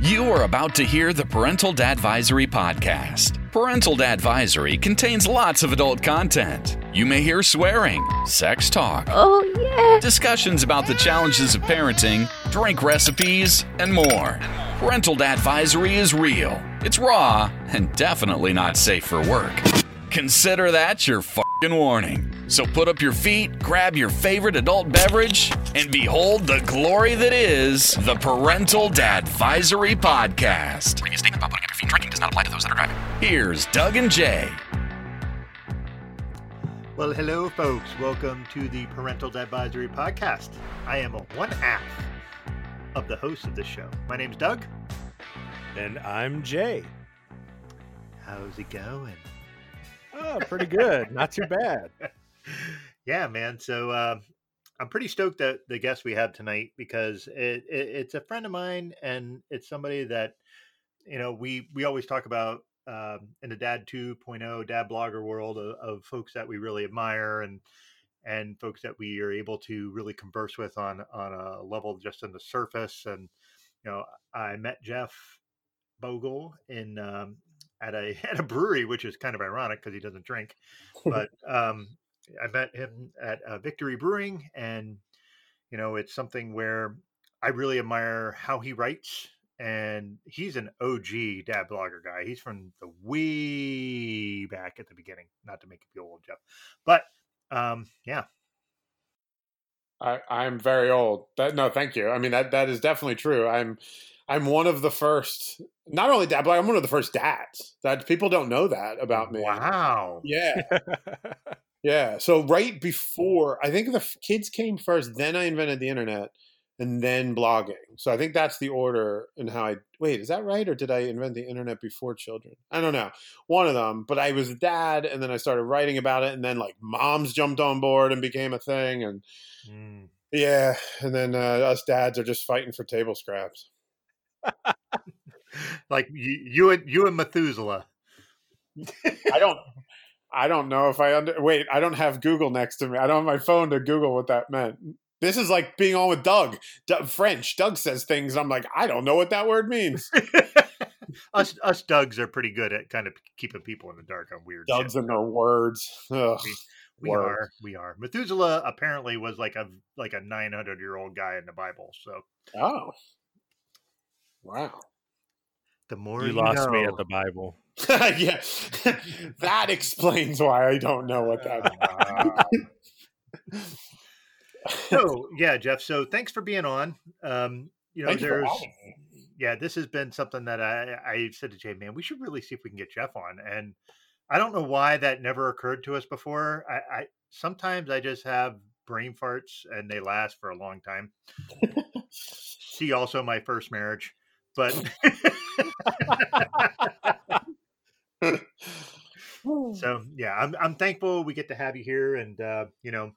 You are about to hear the Parental Dadvisory podcast. Parental Dadvisory contains lots of adult content. You may hear swearing, sex talk, Oh, yeah. discussions about the challenges of parenting, drink recipes, and more. Parental Dadvisory is real, it's raw, and definitely not safe for work. Consider that your fucking warning. So put up your feet, grab your favorite adult beverage, and behold the glory that is the Parental Dadvisory Podcast. Previous statement about putting up your feet drinking does not apply to those that are driving. Here's Doug and Jay. Well, hello, folks. Welcome to the Parental Dadvisory Podcast. I am one half of the host of this show. My name's Doug. And I'm Jay. How's it going? Oh, pretty good. Not too bad. Yeah, man. So uh, I'm pretty stoked that the guest we have tonight because it, it, it's a friend of mine and it's somebody that you know we we always talk about um, in the Dad 2.0 Dad blogger world of, of folks that we really admire and and folks that we are able to really converse with on on a level just on the surface. And you know, I met Jeff Bogle in um, at a at a brewery, which is kind of ironic because he doesn't drink. But um, I met him at uh, Victory Brewing, and you know, it's something where I really admire how he writes. And he's an OG dad blogger guy. He's from the way back at the beginning. Not to make you feel old, Jeff, but um, yeah, I, I'm very old. That, no, thank you. I mean that that is definitely true. I'm I'm one of the first, not only dad, but I'm one of the first dads. That people don't know that about me. Wow. Yeah, yeah. So right before, I think the kids came first. Then I invented the internet, and then blogging. So I think that's the order and how I. Wait, is that right, or did I invent the internet before children? I don't know. One of them. But I was a dad, and then I started writing about it, and then like moms jumped on board and became a thing, and Mm. yeah, and then uh, us dads are just fighting for table scraps. Like you, you and you and Methuselah. I don't. I don't know if I under. Wait, I don't have Google next to me. I don't have my phone to Google what that meant. This is like being on with Doug. Doug French. Doug says things. I'm like, I don't know what that word means. us us Dougs are pretty good at kind of keeping people in the dark on weird Doug's shit. and their words. Ugh. We word. are, we are. Methuselah apparently was like a like a 900 year old guy in the Bible. So Oh, wow. the more You lost me at the Bible. yeah, that explains why I don't know what that. so yeah, Jeff. So thanks for being on. Um, you know, Thank there's me. yeah, this has been something that I I said to Jay, man, we should really see if we can get Jeff on. And I don't know why that never occurred to us before. I, I sometimes I just have brain farts and they last for a long time. see also my first marriage, but so yeah, I'm I'm thankful we get to have you here, and uh, you know,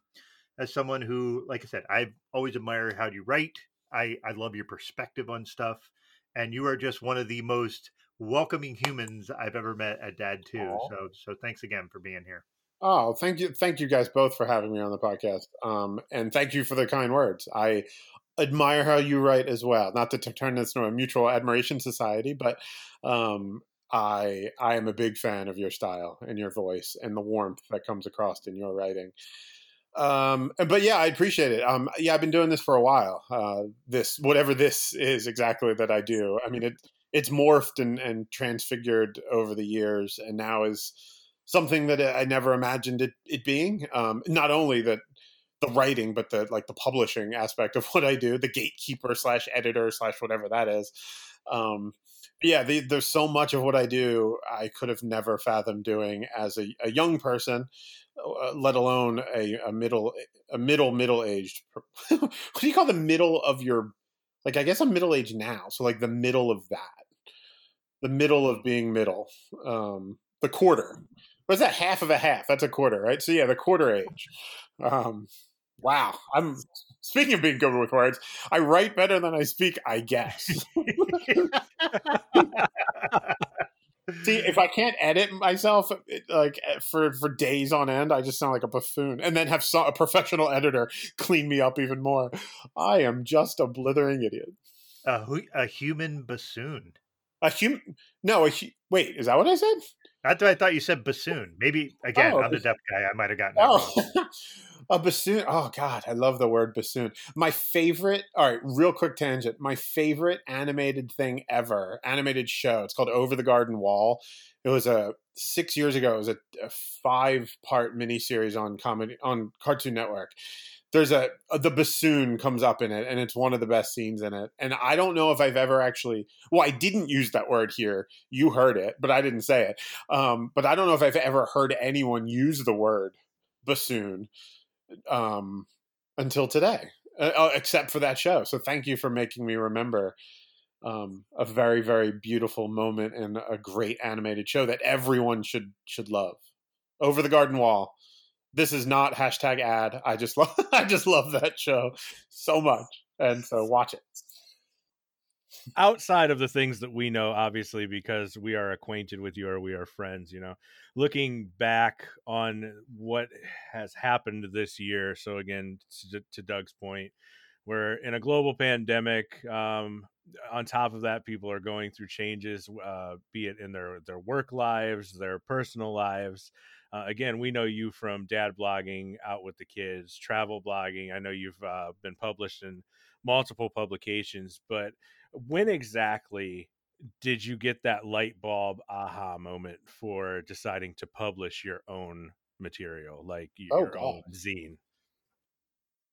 as someone who, like I said, I've always admire how you write. I I love your perspective on stuff, and you are just one of the most welcoming humans I've ever met at Dad too. Aw. So so thanks again for being here. Oh, thank you, thank you guys both for having me on the podcast, um, and thank you for the kind words. I admire how you write as well. Not to turn this into a mutual admiration society, but um, I I am a big fan of your style and your voice and the warmth that comes across in your writing. Um, but yeah, I appreciate it. Um, yeah, I've been doing this for a while. Uh, this whatever this is exactly that I do. I mean, it it's morphed and, and transfigured over the years, and now is something that I never imagined it, it being. Um, not only that the writing, but the like the publishing aspect of what I do, the gatekeeper slash editor slash whatever that is. Um, yeah, the, there's so much of what I do I could have never fathomed doing as a, a young person, uh, let alone a, a middle a middle middle aged. what do you call the middle of your like? I guess I'm middle aged now, so like the middle of that, the middle of being middle, um, the quarter. What's that? Half of a half. That's a quarter, right? So yeah, the quarter age. Um, wow, I'm speaking of being good with words. I write better than I speak, I guess. See, if I can't edit myself it- like eh, for for days on end, I just sound like a buffoon, and then have so, a professional editor clean me up even more. I am just a blithering idiot. A, a human bassoon. A human? No, a hu- wait. Is that what I said? That's what I thought you said bassoon. Maybe again, Oh, I'm the deaf guy. I might have gotten. Oh, a bassoon. Oh God, I love the word bassoon. My favorite. All right, real quick tangent. My favorite animated thing ever, animated show. It's called Over the Garden Wall. It was a six years ago. It was a, a five part miniseries on comedy on Cartoon Network. There's a, the bassoon comes up in it, and it's one of the best scenes in it. And I don't know if I've ever actually. Well, I didn't use that word here. You heard it, but I didn't say it. Um, but I don't know if I've ever heard anyone use the word bassoon um, until today, uh, uh, except for that show. So thank you for making me remember um, a very, very beautiful moment in a great animated show that everyone should should love. Over the Garden Wall. This is not hashtag ad. I just love I just love that show so much, and so watch it. Outside of the things that we know obviously because we are acquainted with you or we are friends you know looking back on what has happened this year so again to, to doug's point we're in a global pandemic um, on top of that people are going through changes uh, be it in their their work lives their personal lives. Uh, again we know you from dad blogging out with the kids travel blogging. I know you've uh, been published in multiple publications but when exactly did you get that light bulb aha moment for deciding to publish your own material like Oh, your own God. zine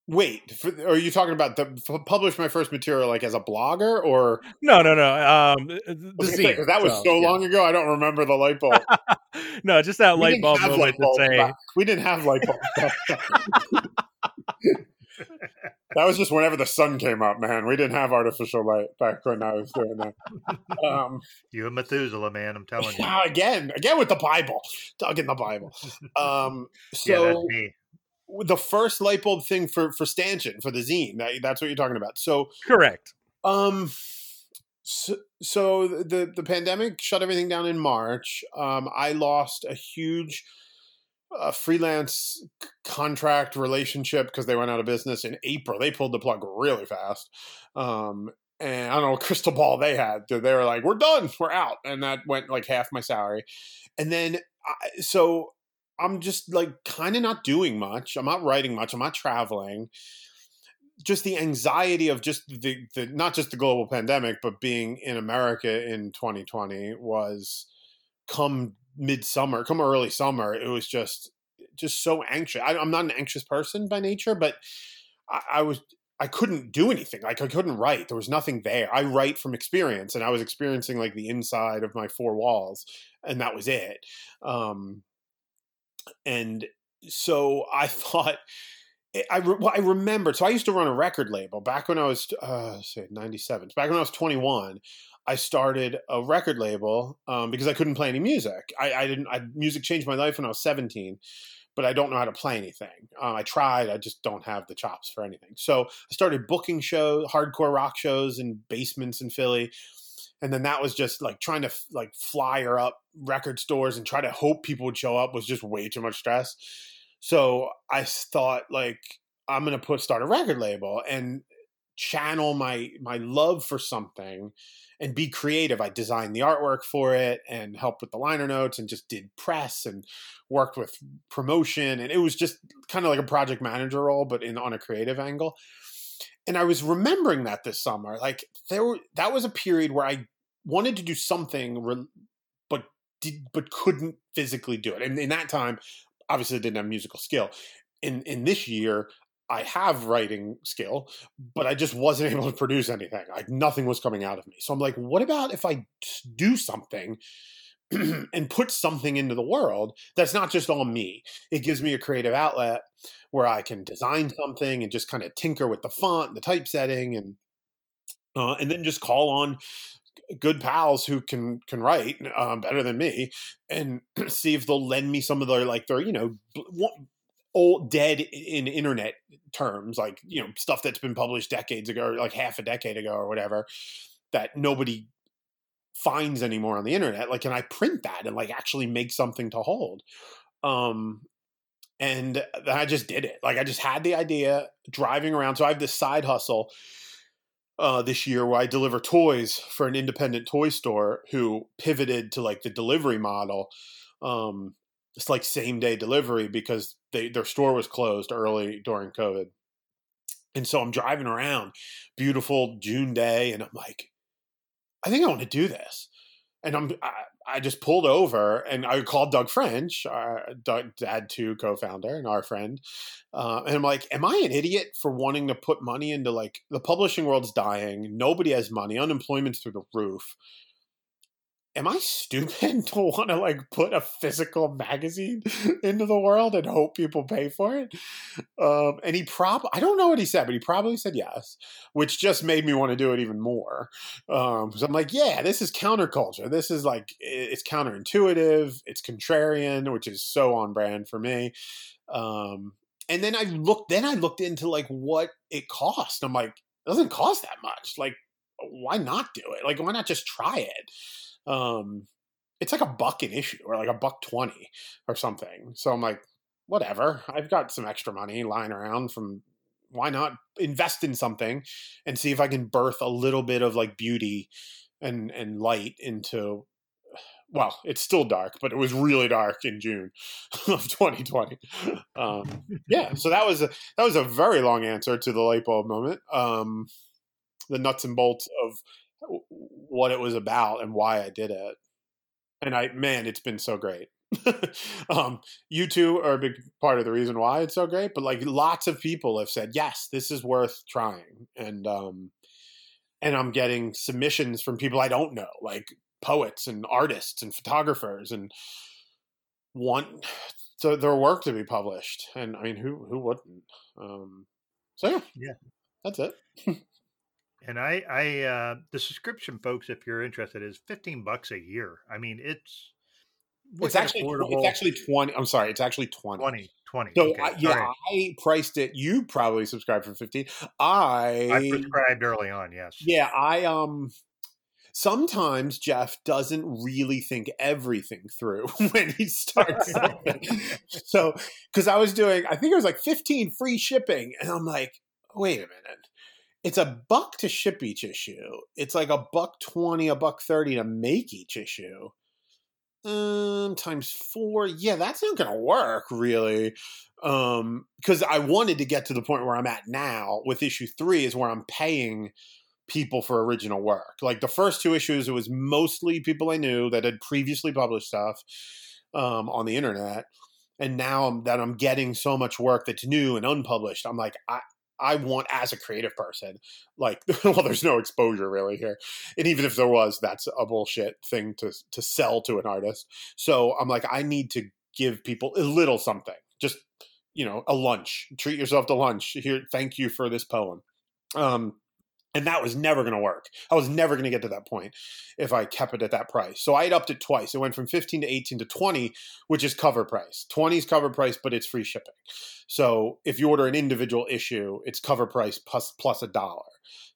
Wait, for, are you talking about the publish my first material like as a blogger or no no no um the, say, that was so, yeah. long ago? I don't remember the light bulb. no just that We light bulb moment light to say back- we didn't have light bulbs. back then. that was just whenever the sun came up, man. We didn't have artificial light back when I was doing that. Um, You and Methuselah, man. I'm telling you. again, again with the Bible, Doug in the Bible. Um, yeah, that's so me. the first light bulb thing for for stanchion for the zine, that, that's what you're talking about. So correct Um, so, so the the pandemic shut everything down in March. Um, I lost a huge uh, freelance contract relationship because they went out of business in April. They pulled the plug really fast. Um, and I don't know what crystal ball they had. They were like, "We're done, we're out," and that went like half my salary. And then, I, so I'm just like kind of not doing much. I'm not writing much. I'm not traveling just the anxiety of just the, the not just the global pandemic but being in america in 2020 was come midsummer come early summer it was just just so anxious I, i'm not an anxious person by nature but I, I was i couldn't do anything like i couldn't write there was nothing there i write from experience and i was experiencing like the inside of my four walls and that was it um and so i thought I, re- well, I remembered. So I used to run a record label back when I was, uh, say, 97. Back when I was 21, I started a record label um, because I couldn't play any music. I, I didn't, I, music changed my life when I was 17, but I don't know how to play anything. Um, I tried, I just don't have the chops for anything. So I started booking shows, hardcore rock shows in basements in Philly. And then that was just like trying to like flyer up record stores and try to hope people would show up was just way too much stress. So I thought like I'm gonna put start a record label and channel my my love for something and be creative. I designed the artwork for it and helped with the liner notes and just did press and worked with promotion and it was just kind of like a project manager role but in on a creative angle. And I was remembering that this summer like there were that was a period where I wanted to do something re- but did but couldn't physically do it. And in that time obviously I didn't have musical skill. In in this year, I have writing skill, but I just wasn't able to produce anything. Like nothing was coming out of me. So I'm like, what about if I do something and put something into the world that's not just all me? It gives me a creative outlet where I can design something and just kind of tinker with the font, the typesetting, and uh, and then just call on good pals who can can write um, better than me and see if they'll lend me some of their like their you know old dead in internet terms like you know stuff that's been published decades ago like half a decade ago or whatever that nobody finds anymore on the internet like can i print that and like actually make something to hold um and i just did it like i just had the idea driving around so i have this side hustle uh, this year where I deliver toys for an independent toy store who pivoted to like the delivery model. Um, it's like same day delivery because they their store was closed early during COVID. And so I'm driving around, beautiful June day, and I'm like, I think I want to do this. And I'm I, I just pulled over and I called Doug French, our Doug, Dad Two co-founder and our friend, uh, and I'm like, "Am I an idiot for wanting to put money into like the publishing world's dying? Nobody has money, unemployment's through the roof am I stupid to want to like put a physical magazine into the world and hope people pay for it? Um, and he probably, I don't know what he said, but he probably said yes, which just made me want to do it even more. Um, so I'm like, yeah, this is counterculture. This is like, it's counterintuitive, it's contrarian, which is so on brand for me. Um, and then I looked, then I looked into like what it cost. I'm like, it doesn't cost that much. Like, why not do it? Like, why not just try it? Um, it's like a buck an issue or like a buck 20 or something. So I'm like, whatever. I've got some extra money lying around from why not invest in something and see if I can birth a little bit of like beauty and and light into well, it's still dark, but it was really dark in June of 2020. Um, yeah, so that was a that was a very long answer to the light bulb moment. Um, the nuts and bolts of what it was about and why I did it. And I, man, it's been so great. um, you two are a big part of the reason why it's so great, but like lots of people have said, yes, this is worth trying. And, um, and I'm getting submissions from people I don't know, like poets and artists and photographers and want so their work to be published. And I mean, who, who wouldn't? Um, so yeah, yeah, that's it. And I, I, uh, the subscription, folks, if you're interested, is fifteen bucks a year. I mean, it's it's actually affordable. it's actually twenty. I'm sorry, it's actually twenty. 20, 20. So okay, I, yeah, I priced it. You probably subscribed for fifteen. I I subscribed early on. Yes. Yeah, I um. Sometimes Jeff doesn't really think everything through when he starts something. so, because I was doing, I think it was like 15 free shipping, and I'm like, wait a minute it's a buck to ship each issue. It's like a buck 20, a buck 30 to make each issue. Um, times four. Yeah, that's not going to work really. Um, because I wanted to get to the point where I'm at now with issue three is where I'm paying people for original work. Like the first two issues, it was mostly people I knew that had previously published stuff um, on the internet. And now I'm, that I'm getting so much work that's new and unpublished, I'm like, I, I want as a creative person. Like, well, there's no exposure really here, and even if there was, that's a bullshit thing to to sell to an artist. So I'm like, I need to give people a little something, just you know, a lunch. Treat yourself to lunch. Here, thank you for this poem. Um, and that was never going to work. I was never going to get to that point if I kept it at that price. So I had upped it twice. It went from 15 to 18 to 20, which is cover price. 20 is cover price, but it's free shipping. So if you order an individual issue, it's cover price plus plus a dollar.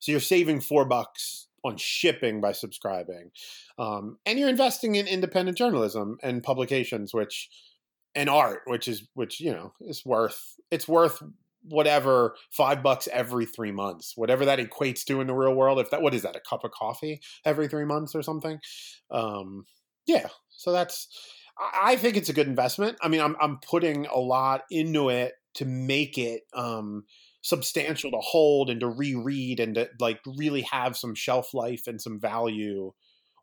So you're saving four bucks on shipping by subscribing, um, and you're investing in independent journalism and publications, which and art, which is which you know is worth it's worth whatever five bucks every three months whatever that equates to in the real world if that what is that a cup of coffee every three months or something? Um yeah so that's i think it's a good investment. I mean i'm, I'm putting a lot into it to make it um substantial to hold and to reread and to like really have some shelf life and some value.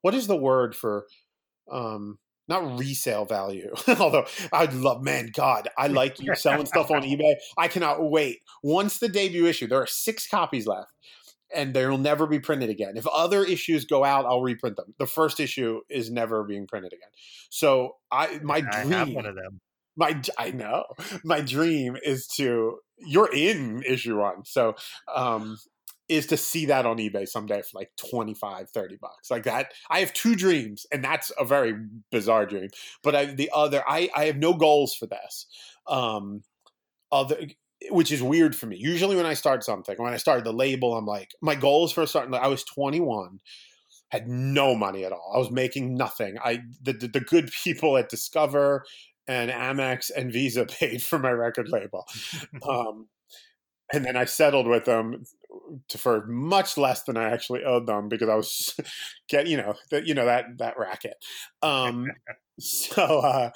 What is the word for um not resale value. Although I'd love, man, God, I like you selling stuff on eBay. I cannot wait. Once the debut issue, there are six copies left, and they'll never be printed again. If other issues go out, I'll reprint them. The first issue is never being printed again. So I, my I dream, one of them. My, I know, my dream is to. You're in issue one, so um, is to see that on eBay someday for like 25, 30 bucks. Like that. I have two dreams, and that's a very bizarre dream. But I, the other, I, I have no goals for this. Um, other, which is weird for me. Usually when I start something, when I started the label, I'm like, my goals for starting, I was 21 had no money at all. I was making nothing. I the, the, the good people at Discover and Amex and Visa paid for my record label. Um, and then I settled with them to, for much less than I actually owed them because I was get you know that you know that that racket. Um, so uh,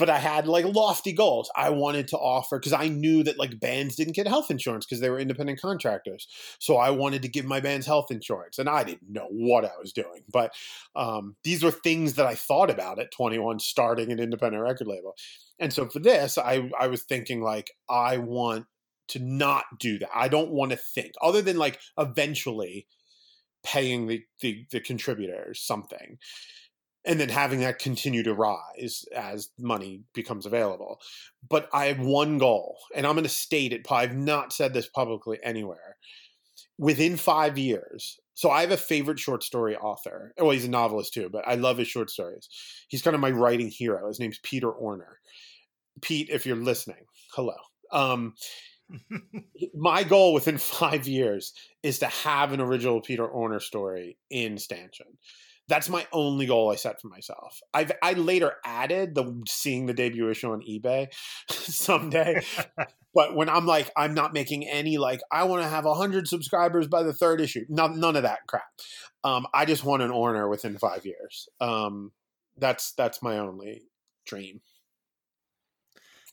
but I had like lofty goals. I wanted to offer because I knew that like bands didn't get health insurance because they were independent contractors. So I wanted to give my bands health insurance, and I didn't know what I was doing. But um, these were things that I thought about at 21, starting an independent record label. And so for this, I I was thinking like I want to not do that. I don't want to think other than like eventually paying the the, the contributors something and then having that continue to rise as money becomes available. But I have one goal, and I'm going to state it. I've not said this publicly anywhere. Within five years, so I have a favorite short story author. Well, he's a novelist too, but I love his short stories. He's kind of my writing hero. His name's Peter Orner. Pete, if you're listening, hello. Um, my goal within five years is to have an original Peter Orner story in Stanchion that's my only goal I set for myself. I've I later added the seeing the debut issue on eBay someday. but when I'm like, I'm not making any like I want to have hundred subscribers by the third issue. None, none of that crap. Um, I just want an Orner within five years. Um, that's that's my only dream.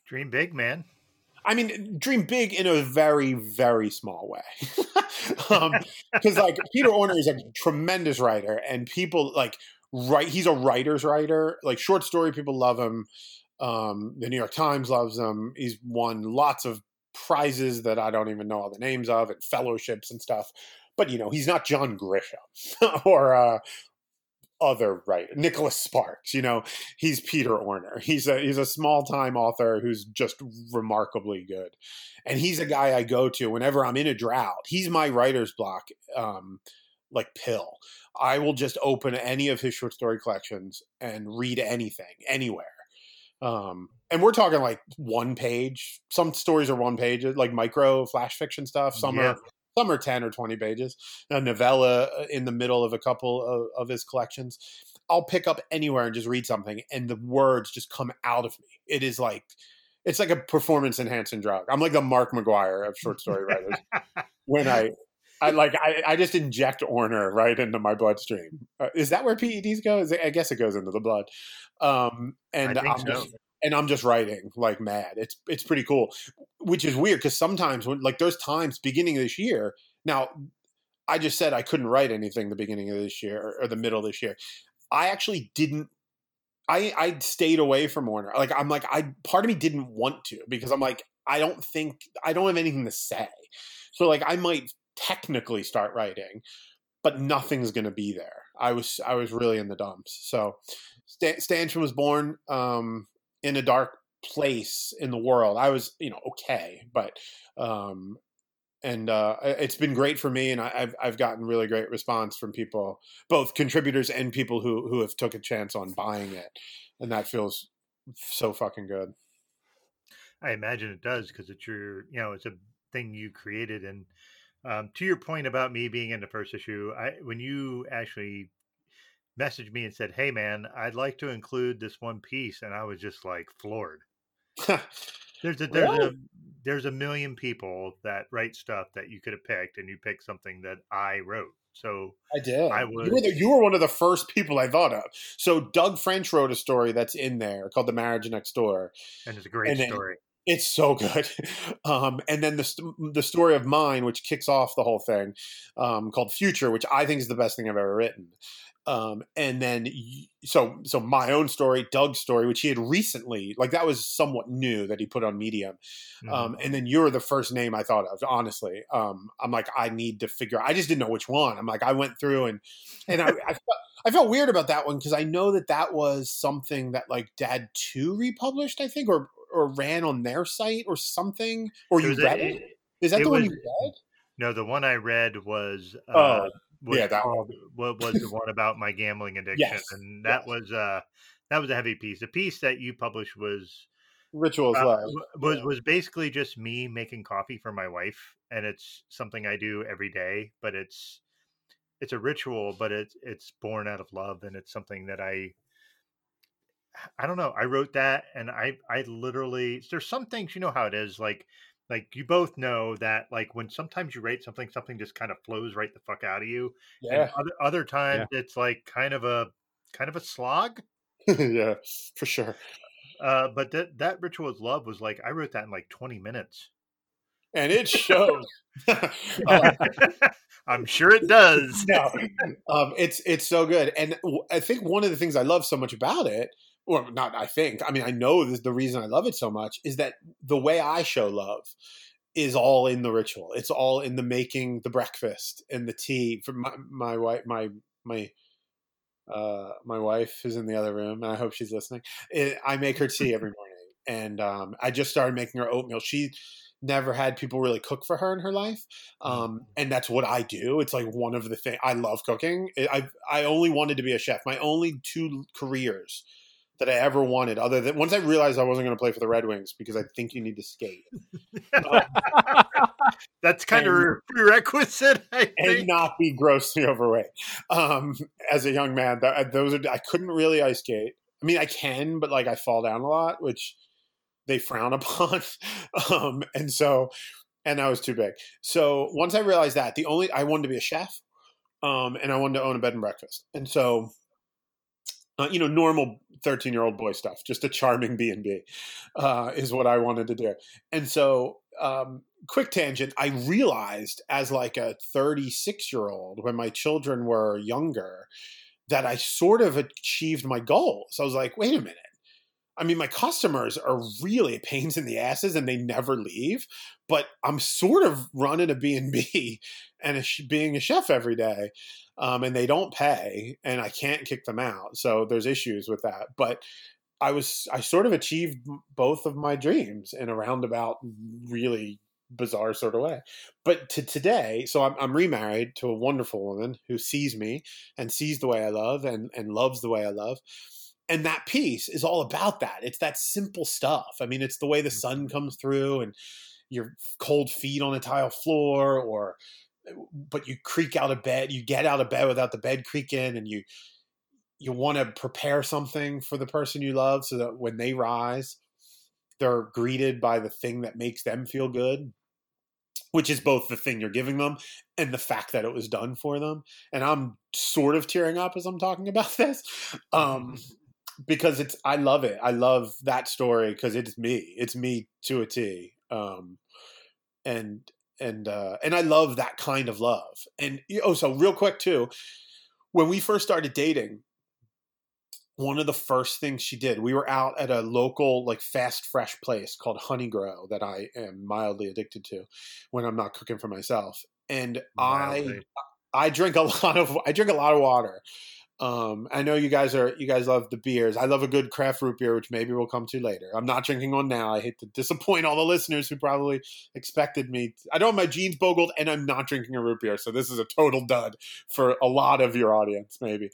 Dream big, man. I mean, dream big in a very, very small way. Because um, like Peter Orner is a tremendous writer, and people like write. He's a writer's writer. Like short story, people love him. Um, the New York Times loves him. He's won lots of prizes that I don't even know all the names of, and fellowships and stuff. But you know, he's not John Grisham or uh, other writer, Nicholas Sparks. You know, he's Peter Orner. He's a he's a small time author who's just remarkably good, and he's a guy I go to whenever I'm in a drought. He's my writer's block, um, like pill. I will just open any of his short story collections and read anything anywhere. Um, and we're talking like one page. Some stories are one page, like micro flash fiction stuff. Some yeah. are some are 10 or 20 pages, a novella uh, in the middle of a couple of, of his collections. I'll pick up anywhere and just read something, and the words just come out of me. It is like, it's like a performance enhancing drug. I'm like the Mark McGwire of short story writers. when I, I like, I, I just inject Orner right into my bloodstream. Uh, is that where PEDs go? I guess it goes into the blood. Um, and I'm so. just, and I'm just writing like mad. It's it's pretty cool, which is weird because sometimes when like there's times beginning of this year. Now, I just said I couldn't write anything the beginning of this year or, or the middle of this year. I actually didn't. I I stayed away from Orner Like I'm like I part of me didn't want to because I'm like I don't think I don't have anything to say. So like I might technically start writing, but nothing's going to be there. I was I was really in the dumps. So Stanchion was born. Um, in a dark place in the world. I was, you know, okay, but um, and uh, it's been great for me, and I, have I've gotten really great response from people, both contributors and people who who have took a chance on buying it, and that feels so fucking good. I imagine it does because it's your, you know, it's a thing you created. And um, to your point about me being in the first issue, I when you actually messaged me and said, "Hey, man, I'd like to include this one piece," and I was just like floored. there's a there's a there's a million people that write stuff that you could have picked, and you picked something that I wrote. So I did. I was. You were, the, you were one of the first people I thought of. So Doug French wrote a story that's in there called "The Marriage Next Door," and it's a great then, story. It's so good. Um, and then the the story of mine, which kicks off the whole thing, um, called Future, which I think is the best thing I've ever written. Um, and then so so my own story, Doug's story, which he had recently like that was somewhat new that he put on Medium. Mm-hmm. Um, and then you're the first name I thought of. Honestly, um, I'm like I need to figure. I just didn't know which one. I'm like I went through and and I, I, felt, I felt weird about that one because I know that that was something that like Dad Two republished, I think, or or ran on their site or something. Or you read a, it? Is that the was, one you read? No, the one I read was. Uh, oh was yeah, that called, what was the one about my gambling addiction, yes, and that yes. was uh that was a heavy piece. The piece that you published was rituals uh, was was basically just me making coffee for my wife, and it's something I do every day, but it's it's a ritual, but it's it's born out of love, and it's something that I I don't know. I wrote that, and I I literally there's some things you know how it is like like you both know that like when sometimes you rate something, something just kind of flows right the fuck out of you. Yeah, And other other times it's like kind of a kind of a slog. yeah, for sure. Uh, but that that ritual of love was like I wrote that in like 20 minutes. And it shows. Um, I'm sure it does. no, um, it's it's so good, and i think one of the things I love so much about it, or not, I think, I mean, I know this, the reason I love it so much is that the way I show love is all in the ritual. It's all in the making the breakfast and the tea. For my my wife, my my uh, my wife is in the other room, and I hope she's listening. It, I make her tea every morning, and um, I just started making her oatmeal. She never had people really cook for her in her life um, and that's what i do it's like one of the things i love cooking i i only wanted to be a chef my only two careers that i ever wanted other than once i realized i wasn't going to play for the red wings because i think you need to skate. That's kind of And- a prerequisite, I and not be grossly overweight. Um, as a young man that, those are i couldn't really ice skate. I mean i can but like i fall down a lot which they frown upon. Um, and so and I was too big. So once I realized that, the only I wanted to be a chef, um, and I wanted to own a bed and breakfast, and so uh, you know, normal thirteen year old boy stuff, just a charming B and B, uh, is what I wanted to do. And so, um, quick tangent, I realized as like a thirty six year old when my children were younger that I sort of achieved my goals. I was like, wait a minute. I mean, my customers are really pains in the asses and they never leave, but I'm sort of running a B&B and a being a chef every day. Um, and they don't pay and I can't kick them out. So there's issues with that. But I was, I sort of achieved both of my dreams in a roundabout, really bizarre sort of way. But to today, so I'm, I'm remarried to a wonderful woman who sees me and sees the way I love and, and loves the way I love and that piece is all about that. It's that simple stuff. I mean it's the way the mm. sun comes through and your cold feet on a tile floor or eh, but you creak out of bed you get out of bed without the bed creaking and you you want to prepare something for the person you love so that when they rise they're greeted by the thing that makes them feel good which is both the thing you're giving them and the fact that it was done for them. And i'm sort of tearing up as i'm talking about this um mm. Because it's I love it. I love that story because it's me. It's me to a T. Um, and and uh, and I love that kind of love. And oh, so real quick too, when we first started dating, one of the first things she did, we were out at a local like fast fresh place called Honeygrow that I am mildly addicted to when I'm not cooking for myself. And I I drink a lot of I drink a lot of water. Um, I know you guys are you guys love the beers. I love a good craft root beer, which maybe we'll come to later. I'm not drinking one now. I hate to disappoint all the listeners who probably expected me. I don't have my jeans bogled, and I'm not drinking a root beer, so this is a total dud for a lot of your audience, maybe.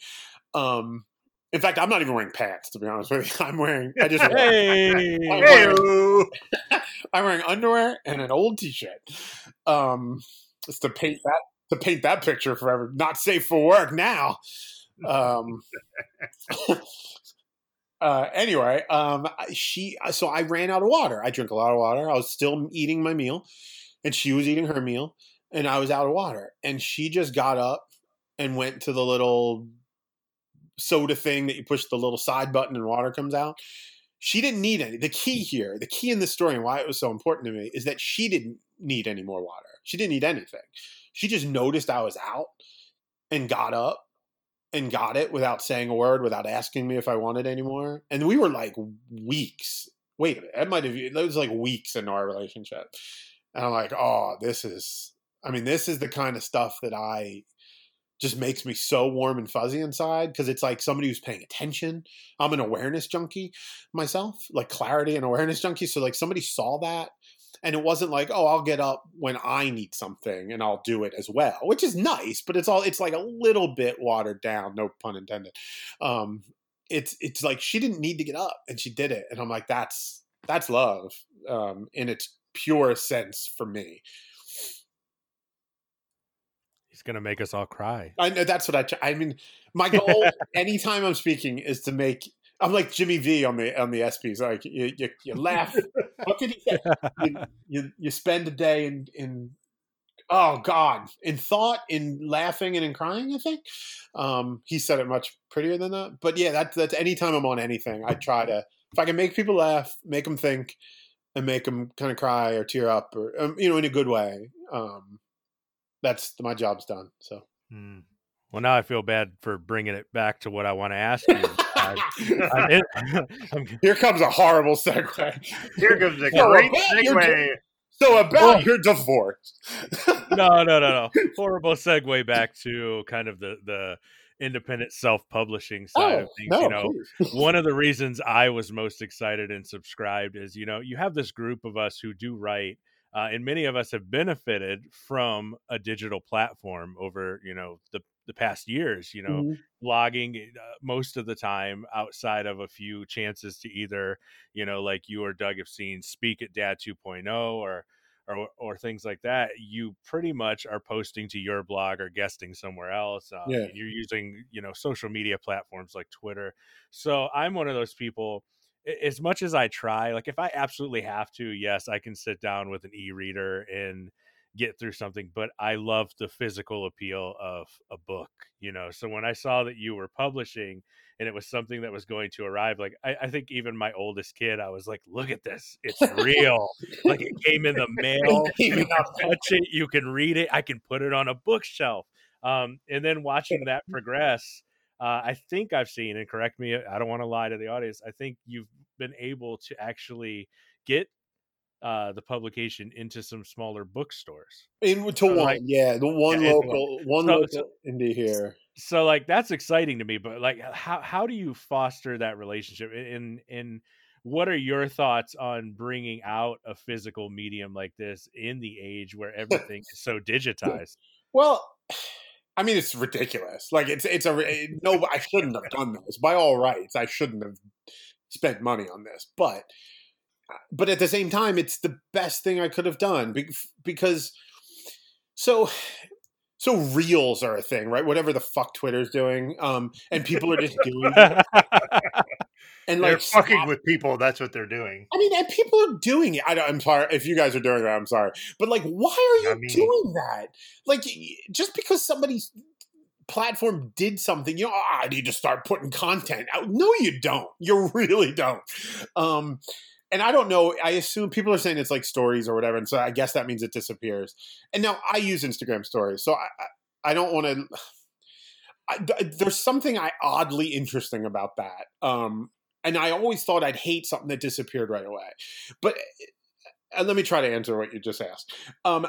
Um, in fact, I'm not even wearing pants to be honest with you. I'm wearing I just Hey, I'm wearing. I'm wearing underwear and an old t-shirt. Um, just to paint that to paint that picture forever. Not safe for work now. Um, uh, anyway, um, she so I ran out of water. I drink a lot of water. I was still eating my meal, and she was eating her meal, and I was out of water. And she just got up and went to the little soda thing that you push the little side button and water comes out. She didn't need any. The key here, the key in this story and why it was so important to me is that she didn't need any more water. She didn't need anything. She just noticed I was out and got up and got it without saying a word, without asking me if I wanted any more. And we were like weeks. Wait that might have it was like weeks into our relationship. And I'm like, oh, this is I mean, this is the kind of stuff that I just makes me so warm and fuzzy inside because it's like somebody who's paying attention. I'm an awareness junkie myself, like clarity and awareness junkie. So like somebody saw that and it wasn't like, oh, I'll get up when I need something and I'll do it as well, which is nice, but it's all it's like a little bit watered down, no pun intended. Um it's it's like she didn't need to get up and she did it. And I'm like, that's that's love um in its purest sense for me. he's gonna make us all cry. I know that's what I. I mean, my goal anytime I'm speaking is to make I'm like Jimmy V on the on the ESPYS. Like you, you, you laugh. what did he say? You, you, you spend a day in in oh god in thought, in laughing, and in crying. I think um, he said it much prettier than that. But yeah, that, that's anytime I'm on anything, I try to if I can make people laugh, make them think, and make them kind of cry or tear up, or um, you know, in a good way. Um, that's my job's done. So. Hmm. Well, now I feel bad for bringing it back to what I want to ask you. I, I, Here comes a horrible segue. Here comes a great segue. So about your divorce. no, no, no, no. Horrible segue back to kind of the the independent self-publishing side oh, of things. No, you know, one of the reasons I was most excited and subscribed is, you know, you have this group of us who do write uh, and many of us have benefited from a digital platform over you know the the past years you know mm-hmm. blogging uh, most of the time outside of a few chances to either you know like you or doug have seen speak at dad 2.0 or or, or things like that you pretty much are posting to your blog or guesting somewhere else um, yeah. you're using you know social media platforms like twitter so i'm one of those people as much as I try, like if I absolutely have to, yes, I can sit down with an e-reader and get through something, but I love the physical appeal of a book, you know. So when I saw that you were publishing and it was something that was going to arrive, like I, I think even my oldest kid, I was like, look at this. It's real. like it came in the mail. You can touch it, you can read it, I can put it on a bookshelf. Um, and then watching that progress uh, I think I've seen, and correct me, I don't want to lie to the audience. I think you've been able to actually get uh, the publication into some smaller bookstores. In to one, like, yeah, the one yeah, local, one so, local so, indie here. So like that's exciting to me, but like how how do you foster that relationship? In in what are your thoughts on bringing out a physical medium like this in the age where everything is so digitized? Well. I mean, it's ridiculous. Like it's it's a no. I shouldn't have done this. By all rights, I shouldn't have spent money on this. But but at the same time, it's the best thing I could have done because so so reels are a thing, right? Whatever the fuck Twitter's doing, um, and people are just doing it. and like they're fucking stop. with people. That's what they're doing. I mean, and people are doing it. I am sorry if you guys are doing that. I'm sorry, but like, why are you I mean, doing that? Like, just because somebody's platform did something, you know, oh, I need to start putting content out. No, you don't. You really don't. Um, and I don't know. I assume people are saying it's like stories or whatever, and so I guess that means it disappears. And now I use Instagram stories, so I I, don't want to. there's something I oddly interesting about that. Um, and I always thought I'd hate something that disappeared right away. But and let me try to answer what you just asked. Um,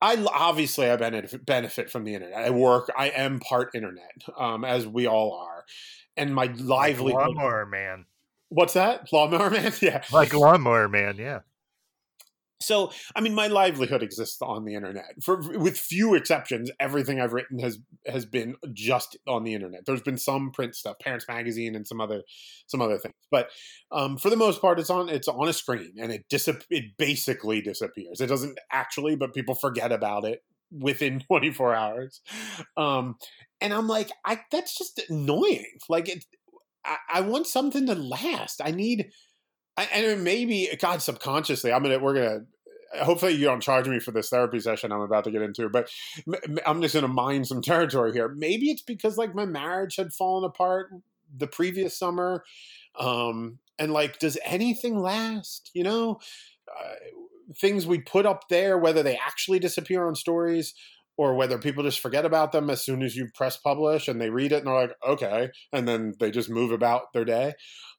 I obviously I benefit benefit from the internet. I work. I am part internet, um, as we all are, and my livelihood. Lawnmower man. What's that? Lawnmower man? Yeah, like lawnmower man. Yeah. So, I mean, my livelihood exists on the internet. For with few exceptions, everything I've written has has been just on the internet. There's been some print stuff, Parents Magazine, and some other some other things, but um, for the most part, it's on it's on a screen, and it dis it basically disappears. It doesn't actually, but people forget about it within 24 hours. Um, and I'm like, I that's just annoying. Like, it, I, I want something to last. I need and maybe God subconsciously, I'm gonna we're gonna hopefully you don't charge me for this therapy session I'm about to get into, but I'm just gonna mine some territory here. Maybe it's because like my marriage had fallen apart the previous summer, um, and like, does anything last? You know, uh, things we put up there, whether they actually disappear on stories or whether people just forget about them as soon as you press publish and they read it and they're like, okay, and then they just move about their day.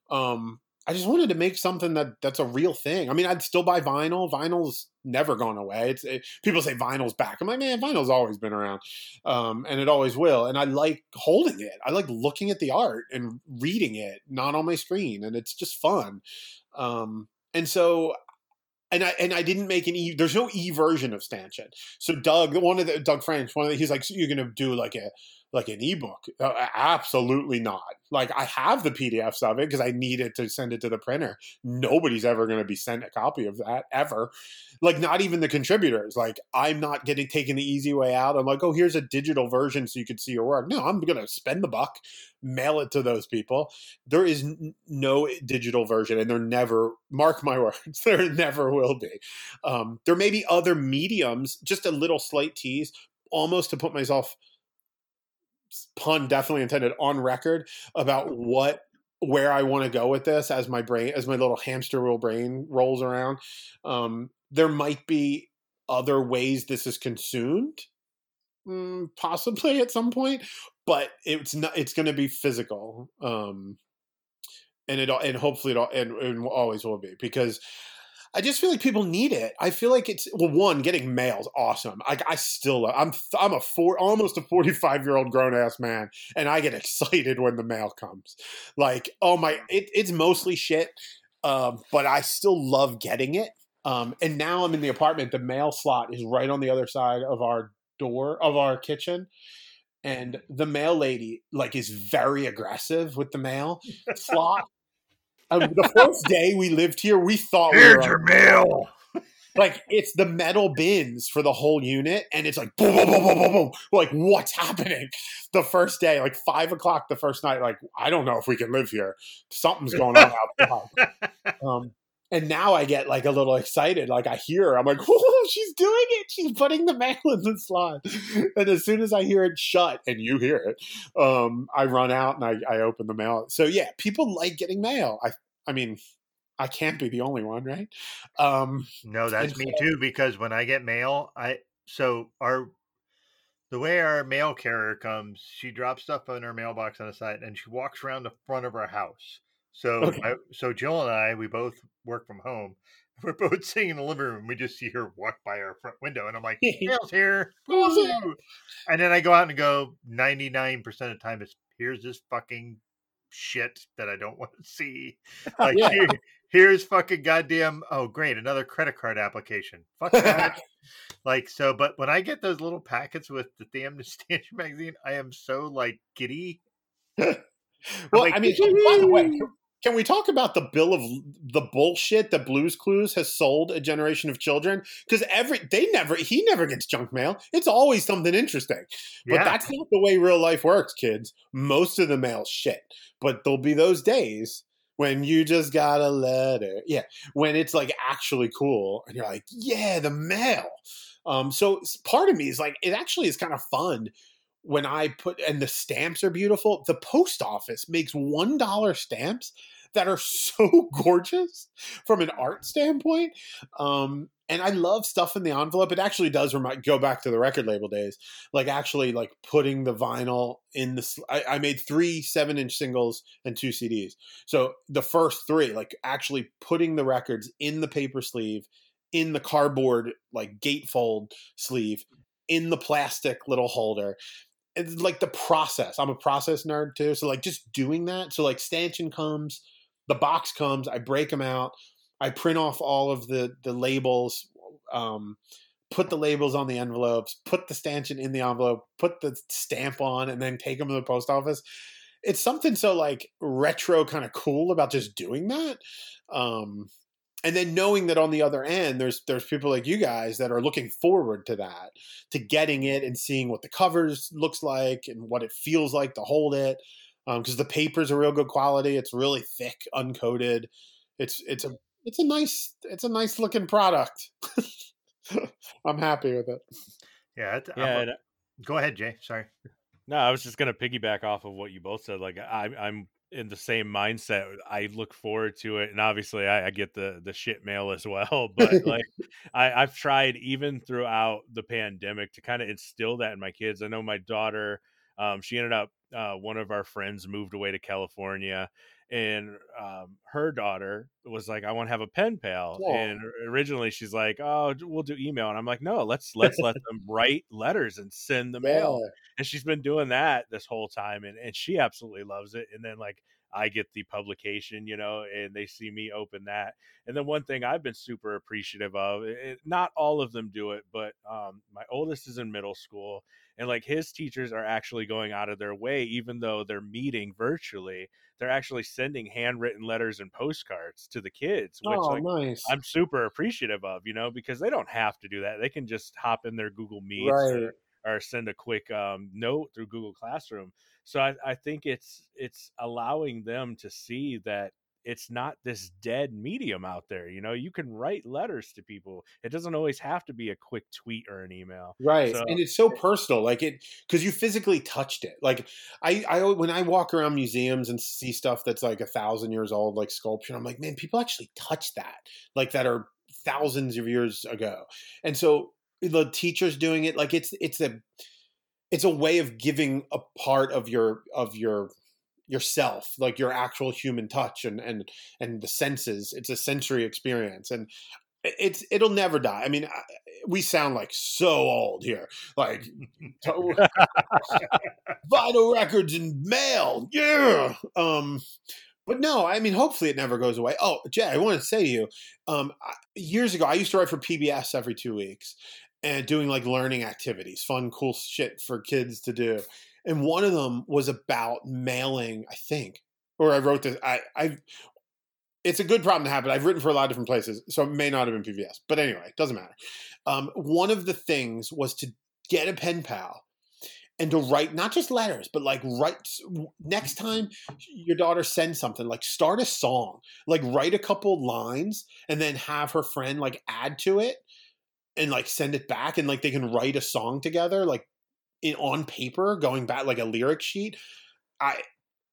Um, I just wanted to make something that that's a real thing. I mean, I'd still buy vinyl. Vinyl's never gone away. It's it, people say vinyl's back. I'm like, man, vinyl's always been around, um, and it always will. And I like holding it. I like looking at the art and reading it, not on my screen, and it's just fun. Um, and so and I and I didn't make an e. There's no e version of stanchion. So Doug, one of the Doug French, one of the, he's like, so you're gonna do like a like an ebook. Uh, absolutely not. Like I have the PDFs of it because I need it to send it to the printer. Nobody's ever going to be sent a copy of that ever. Like not even the contributors. Like I'm not getting taken the easy way out. I'm like, oh, here's a digital version so you can see your work. No, I'm going to spend the buck, mail it to those people. There is n- no digital version, and there never. Mark my words, there never will be. Um, there may be other mediums. Just a little slight tease, almost to put myself pun definitely intended on record about what where I want to go with this as my brain as my little hamster wheel brain rolls around. Um, there might be other ways this is consumed, mm, possibly at some point, but it's not. It's going to be physical, um, and it and hopefully it and, and always will be because I just feel like people need it. I feel like it's well, one getting mail is awesome. I, I still I'm I'm a four almost a 45 year old grown ass man, and I get excited when the mail comes. Like oh my, it, it's mostly shit, um, but I still love getting it. Um, and now I'm in the apartment. The mail slot is right on the other side of our door of our kitchen and the mail lady like is very aggressive with the mail slot um, the first day we lived here, we thought Here's we were your mail. like it's the metal bins for the whole unit, and it's like boom, boom, boom, boom, boom, boom. Like, what's happening? The first day, like five o'clock the first night, like I don't know if we can live here. Something's going on outside. um, and now I get like a little excited. Like I hear her, I'm like, "Whoa, she's doing it! She's putting the mail in the slot." And as soon as I hear it shut, and you hear it, um, I run out and I, I open the mail. So yeah, people like getting mail. I I mean, I can't be the only one, right? Um, No, that's me too. Because when I get mail, I so our the way our mail carrier comes, she drops stuff in her mailbox on the side, and she walks around the front of our house. So, Okay. I, so Jill and I, we both work from home. We're both sitting in the living room. We just see her walk by our front window, and I'm like, "Mail's here!" Mail's here. Woo! And then I go out and go. Ninety nine percent of the time, it's here's this fucking shit that I don't want to see. Oh, like Yeah. here, here's fucking goddamn. Oh, great, another credit card application. Fuck that. like so, but when I get those little packets with the damn Nostalgia magazine, I am so like giddy. well, like, I mean, by the way, can- we talk about the bill of the bullshit that Blue's Clues has sold a generation of children? Because every they never he never gets junk mail. It's always something interesting. But Yeah. that's not the way real life works, kids. Most of the mail shit. But there'll be those days when you just got a letter. Yeah. When it's like actually cool and you're like, yeah, the mail. Um, so part of me is like, it actually is kind of fun when I put and the stamps are beautiful. The post office makes one dollar stamps that are so gorgeous from an art standpoint. Um, and I love stuff in the envelope. It actually does remind go back to the record label days, like actually like putting the vinyl in the. I, I made three seven inch singles and two CDs. So the first three, like actually putting the records in the paper sleeve, in the cardboard like gatefold sleeve, in the plastic little holder. It's like the process. I'm a process nerd too. So like just doing that. So like stanchion comes, the box comes, I break them out, I print off all of the the labels, um, put the labels on the envelopes, put the stanchion in the envelope, put the stamp on, and then take them to the post office. It's something so like retro kind of cool about just doing that. Um, and then knowing that on the other end there's there's people like you guys that are looking forward to that to getting it and seeing what the covers looks like and what it feels like to hold it um, because the paper's a real good quality it's really thick uncoated it's it's a it's a nice it's a nice looking product i'm happy with it yeah. It's, Yeah, a- and go ahead, Jay. Sorry. No, I was just gonna piggyback off of what you both said. Like I, I'm in the same mindset. I look forward to it, and obviously, I, I get the the shit mail as well. But like, I, I've tried even throughout the pandemic to kind of instill that in my kids. I know my daughter, um, she ended up uh, one of our friends moved away to California, and um, her daughter was like, "I want to have a pen pal." And originally, she's like, "Oh, we'll do email," and I'm like, "No, let's let's let them write letters and send the mail." Yeah. and she's been doing that this whole time and, and she absolutely loves it and then like i get the publication you know and they see me open that and then one thing i've been super appreciative of it, not all of them do it but um, my oldest is in middle school and like his teachers are actually going out of their way even though they're meeting virtually they're actually sending handwritten letters and postcards to the kids which oh, like nice. i'm super appreciative of you know because they don't have to do that they can just hop in their google meets Right. or, or send a quick um, note through google classroom so I, I think it's it's allowing them to see that it's not this dead medium out there you know you can write letters to people it doesn't always have to be a quick tweet or an email Right. So- and it's so personal. Like it because you physically touched it. Like I, I when I walk around museums and see stuff that's like a thousand years old, like sculpture, I'm like, man, people actually touch that. Like that are thousands of years ago. And so the teachers doing it, like it's it's a it's a way of giving a part of your of your yourself like your actual human touch and and and the senses. It's a sensory experience and it's it'll never die. I mean I, we sound like so old here like vinyl records and mail yeah um but no i mean hopefully it never goes away. Oh jay i want to say to you um years ago i used to write for pbs every two weeks and doing like learning activities fun cool shit for kids to do and one of them was about mailing i think or i wrote this i i it's a good problem to have, but I've written for a lot of different places, so it may not have been PBS. But anyway, it doesn't matter. Um, one of the things was to get a pen pal and to write not just letters, but like write next time your daughter sends something, like start a song, like write a couple lines, and then have her friend like add to it and like send it back, and like they can write a song together, like in on paper, going back like a lyric sheet. I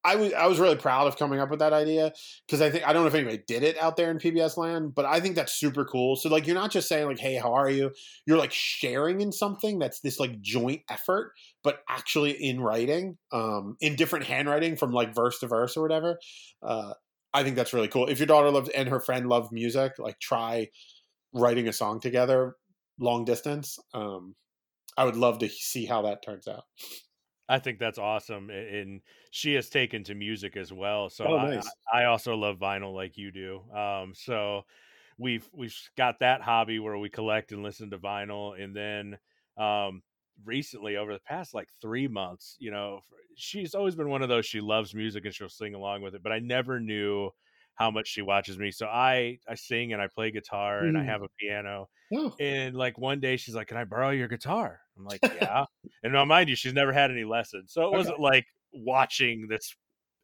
I was I was really proud of coming up with that idea because I think I don't know if anybody did it out there in PBS land, but I think that's super cool. So like you're not just saying like, "Hey, how are you?" You're like sharing in something that's this like joint effort, but actually in writing, um, in different handwriting from like verse to verse or whatever. Uh, I think that's really cool. If your daughter loves and her friend love music, like try writing a song together long distance. Um, I would love to see how that turns out. I think that's awesome, and she has taken to music as well. So Oh, I, nice. I also love vinyl like you do. Um, so we've we've got that hobby where we collect and listen to vinyl, and then um, recently over the past like three months, you know, she's always been one of those. She loves music and she'll sing along with it, but I never knew how much she watches me. So I I sing and I play guitar and I Mm. have a piano. Oh, And like one day she's like, Can I borrow your guitar? I'm like, Yeah. and now mind you, she's never had any lessons. So it Okay. wasn't like watching this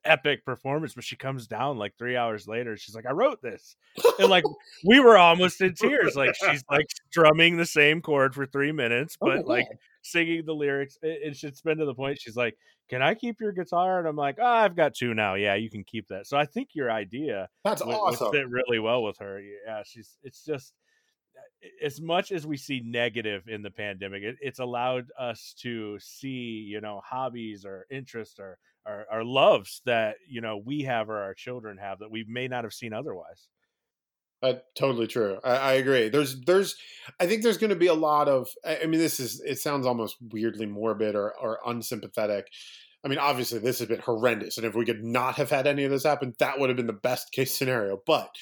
epic performance, but she comes down like three hours later. She's like, I wrote this. And like we were almost in tears. Like she's like strumming the same chord for three minutes, Oh but like God. singing the lyrics. It, just been to the point she's like, Can I keep your guitar? And I'm like, oh, I've got two now. Yeah, you can keep that. So I think your idea that's would, would awesome. fit really well with her. Yeah, she's it's just eh, as much as we see negative in the pandemic, it, it's allowed us to see, you know, hobbies or interests or, or or loves that you know we have or our children have that we may not have seen otherwise. Uh, totally true. I, I agree. There's, there's, I think there's going to be a lot of. I mean, this is. It sounds almost weirdly morbid or, or unsympathetic. I mean, obviously, this has been horrendous, and if we could not have had any of this happen, that would have been the best case scenario. But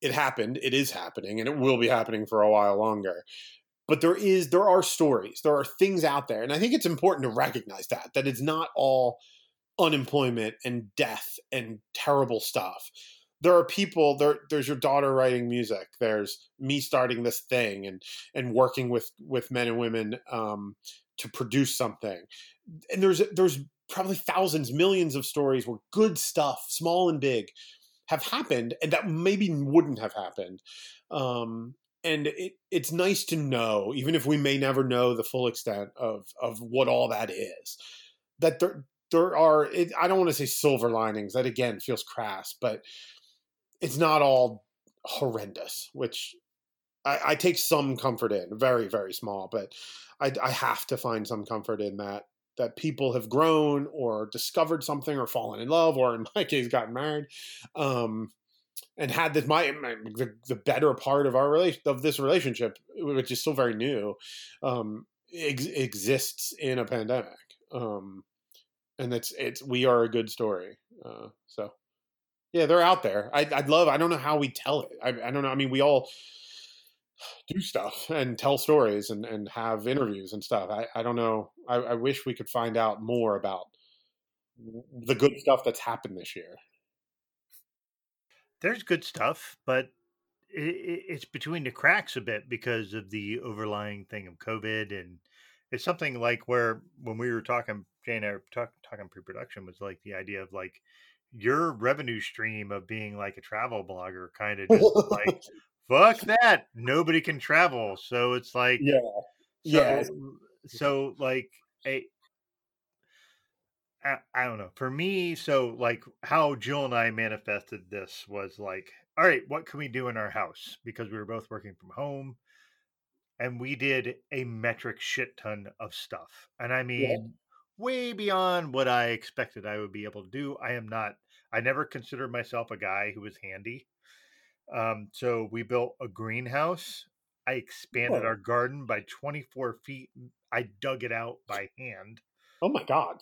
it happened. It is happening, and it will be happening for a while longer. But there is, there are stories, there are things out there, and I think it's important to recognize that that it's not all unemployment and death and terrible stuff. There are people there there's your daughter writing music there's me starting this thing and and working with with men and women um to produce something. And there's there's probably thousands millions of stories where good stuff small and big have happened and that maybe wouldn't have happened. Um and it, it's nice to know even if we may never know the full extent of of what all that is that there there are it, i don't want to say silver linings that again feels crass but it's not all horrendous, which I, I take some comfort in, very, very small, but I, I have to find some comfort in that that people have grown or discovered something or fallen in love or in my case gotten married um and had this my, my the, the better part of our relation of this relationship which is still very new um ex- exists in a pandemic um and it's it's we are a good story uh so yeah, they're out there. I, I'd love. I don't know how we tell it. I, I don't know. I mean, we all do stuff and tell stories and, and have interviews and stuff. I, I don't know. I, I wish we could find out more about the good stuff that's happened this year. There's good stuff, but it's between the cracks a bit because of the overlying thing of COVID, and it's something like where when we were talking, Jay and I were talk, talking pre-production was like the idea of like your revenue stream of being like a travel blogger kind of just like fuck that nobody can travel. So it's like yeah. So, yeah so like a I, I don't know. For me so like how jill and i manifested this was like all right what can we do in our house? Because we were both working from home and we did a metric shit ton of stuff. And i mean. Way beyond what i expected i would be able to do i am not i never considered myself a guy who was handy um, so we built a greenhouse. I expanded Oh. our garden by 24 feet. I dug it out by hand. oh my god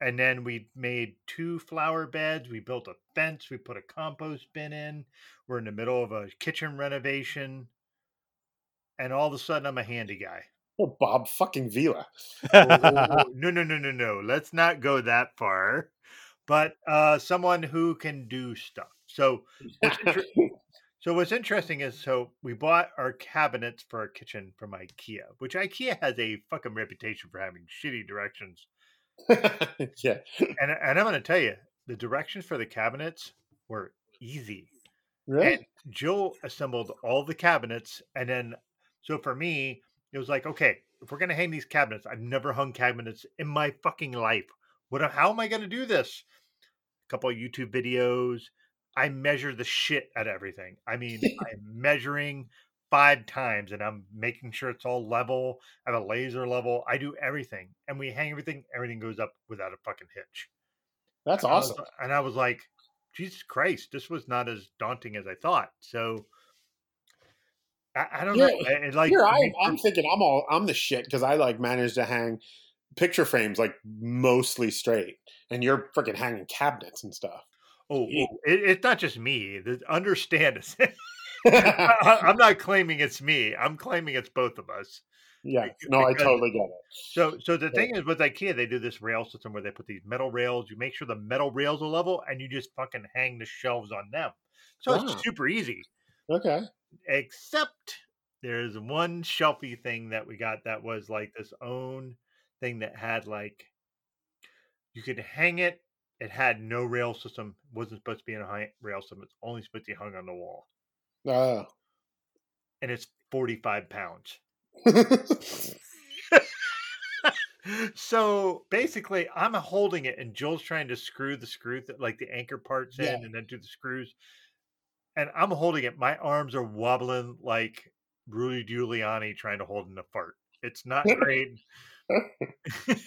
And then we made two flower beds. We built a fence. We put a compost bin in. We're in the middle of a kitchen renovation. And all of a sudden, I'm a handy guy. Oh bob fucking vila Oh, no, no, no, no, no. Let's not go that far. But uh, someone who can do stuff. So what's, inter- so what's interesting is so we bought our cabinets for our kitchen from IKEA, which IKEA has a fucking reputation for having shitty directions. yeah And and I'm going to tell you, the directions for the cabinets were easy. really And Jill assembled all the cabinets, and then so for me, it was like, okay, if we're gonna hang these cabinets, I've never hung cabinets in my fucking life. What? How am I gonna do this? A couple of YouTube videos. I measure the shit at everything. I mean, I'm measuring five times, and I'm making sure it's all level. I have a laser level. I do everything, and we hang everything. Everything goes up without a fucking hitch. that's And I was- awesome and I was like, Jesus Christ, this was not as daunting as I thought. So I, I don't know. Here- I- it, like Here I, me- I'm thinking I'm all I'm the shit because I like managed to hang picture frames like mostly straight, and you're freaking hanging cabinets and stuff. oh, oh, it, it's not just me. Understand. I, I'm not claiming it's me. I'm claiming it's both of us. yeah, no, I totally get it. So, so the Yeah. thing is with IKEA, they do this rail system where they put these metal rails. You make sure the metal rails are level, and you just fucking hang the shelves on them. So Wow. it's super easy. Okay, except there's one shelfy thing that we got that was like this own thing that had like you could hang it it had no rail system wasn't supposed to be in a high rail system it's only supposed to be hung on the wall. Uh, and it's 45 pounds. So basically i'm holding it and joel's trying to screw the screw th- like the anchor parts in and then do the screws and i'm holding it my arms are wobbling like rudy giuliani trying to hold in a fart. It's not great.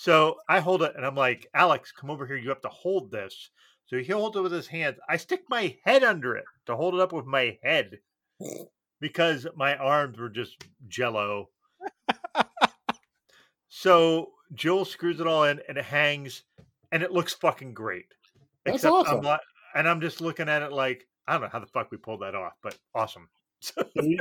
So i hold it and i'm like alex come over here. You have to hold this. So he holds it with his hands. I stick my head under it to hold it up with my head because my arms were just jello. So Jill screws it all in and it hangs and it looks fucking great. That's I'm awesome. like, and I'm just looking at it like, I don't know how the fuck we pulled that off, but awesome. you,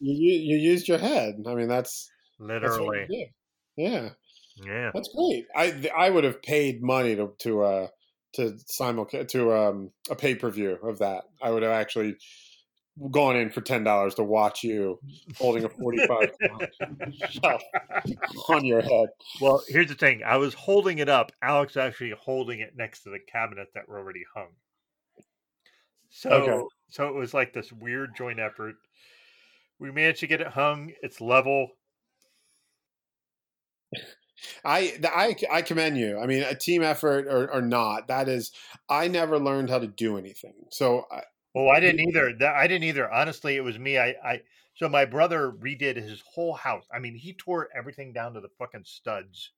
you you used your head. I mean, that's that's Literally. did. Yeah, Yeah. that's great. I I would have paid money to to uh to simulcast to um a pay per view of that. I would have actually gone in for ten dollars to watch you holding a forty five on your head. Well, here's the thing. I was holding it up. Alex actually holding it next to the cabinet that were already hung. So Okay. so it was like this weird joint effort. We managed to get it hung. It's level. I I I commend you. I mean, a team effort or, or not, that is. I never learned how to do anything. So I, Oh, I didn't either. That I didn't either. Honestly, it was me. I, I so my brother redid his whole house. I mean, he tore everything down to the fucking studs.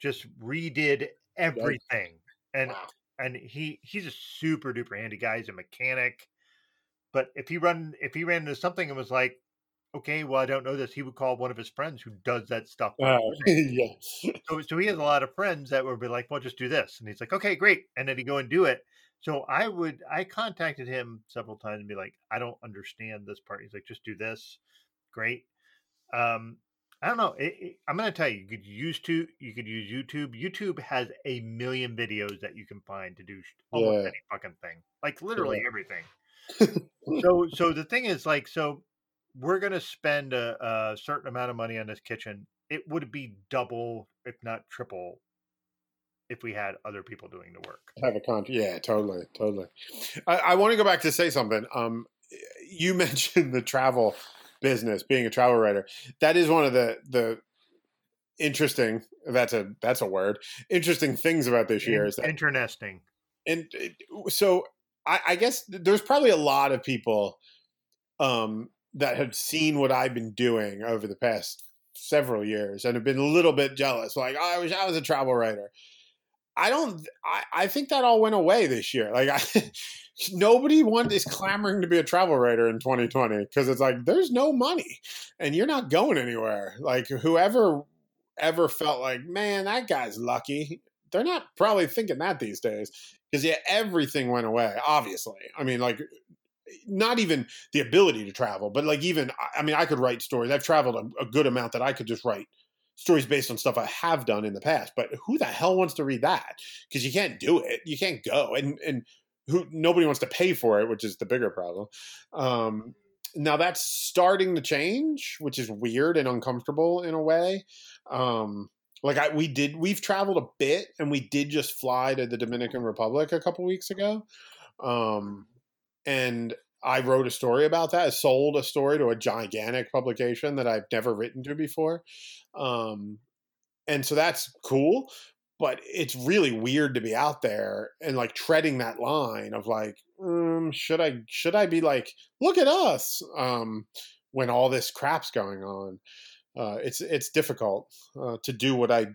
Just redid everything. And wow. And he he's a super duper handy guy. He's a mechanic. But if he run if he ran into something and was like, okay, well, I don't know this. He would call one of his friends who does that stuff. Uh, yeah. so, so he has a lot of friends that would be like, well, just do this. And he's like, okay, great. And then he'd go and do it. So I would, I contacted him several times and be like, I don't understand this part. He's like, just do this. Great. Um, I don't know. It, it, I'm going to tell you, you could use to, you could use YouTube. YouTube has a million videos that you can find to do almost Yeah. any fucking thing, like literally everything. so, so the thing is, like, so we're going to spend a, a certain amount of money on this kitchen. It would be double, if not triple, if we had other people doing the work. have a contract. Yeah, totally, totally. I, I want to go back to say something. Um, you mentioned the travel business, being a travel writer. That is one of the the interesting. That's a that's a word. Interesting things about this year is that Interesting. and so I, I guess there's probably a lot of people um, that have seen what I've been doing over the past several years and have been a little bit jealous. Like, oh, I wish I was a travel writer. I don't. I, I think that all went away this year. Like, I, nobody want is clamoring to be a travel writer in 2020 because it's like there's no money and you're not going anywhere. Like, whoever ever felt like, man, that guy's lucky. They're not probably thinking that these days because yeah, everything went away. Obviously, I mean, like not even the ability to travel, but like even I- mean, I could write stories. I've traveled a, a good amount that I could just write stories based on stuff I have done in the past. But who the hell wants to read that? Because you can't do it. You can't go, and and who nobody wants to pay for it, which is the bigger problem. Um, now that's starting to change, which is weird and uncomfortable in a way. Um, like I, we did, we've traveled a bit, and we did just fly to the Dominican Republic a couple weeks ago. Um, and I wrote a story about that. I sold a story to a gigantic publication that I've never written to before. Um, and so that's cool, but it's really weird to be out there and like treading that line of like, um, should I should I be like, look at us, um, when all this crap's going on. Uh, it's it's difficult uh, to do what I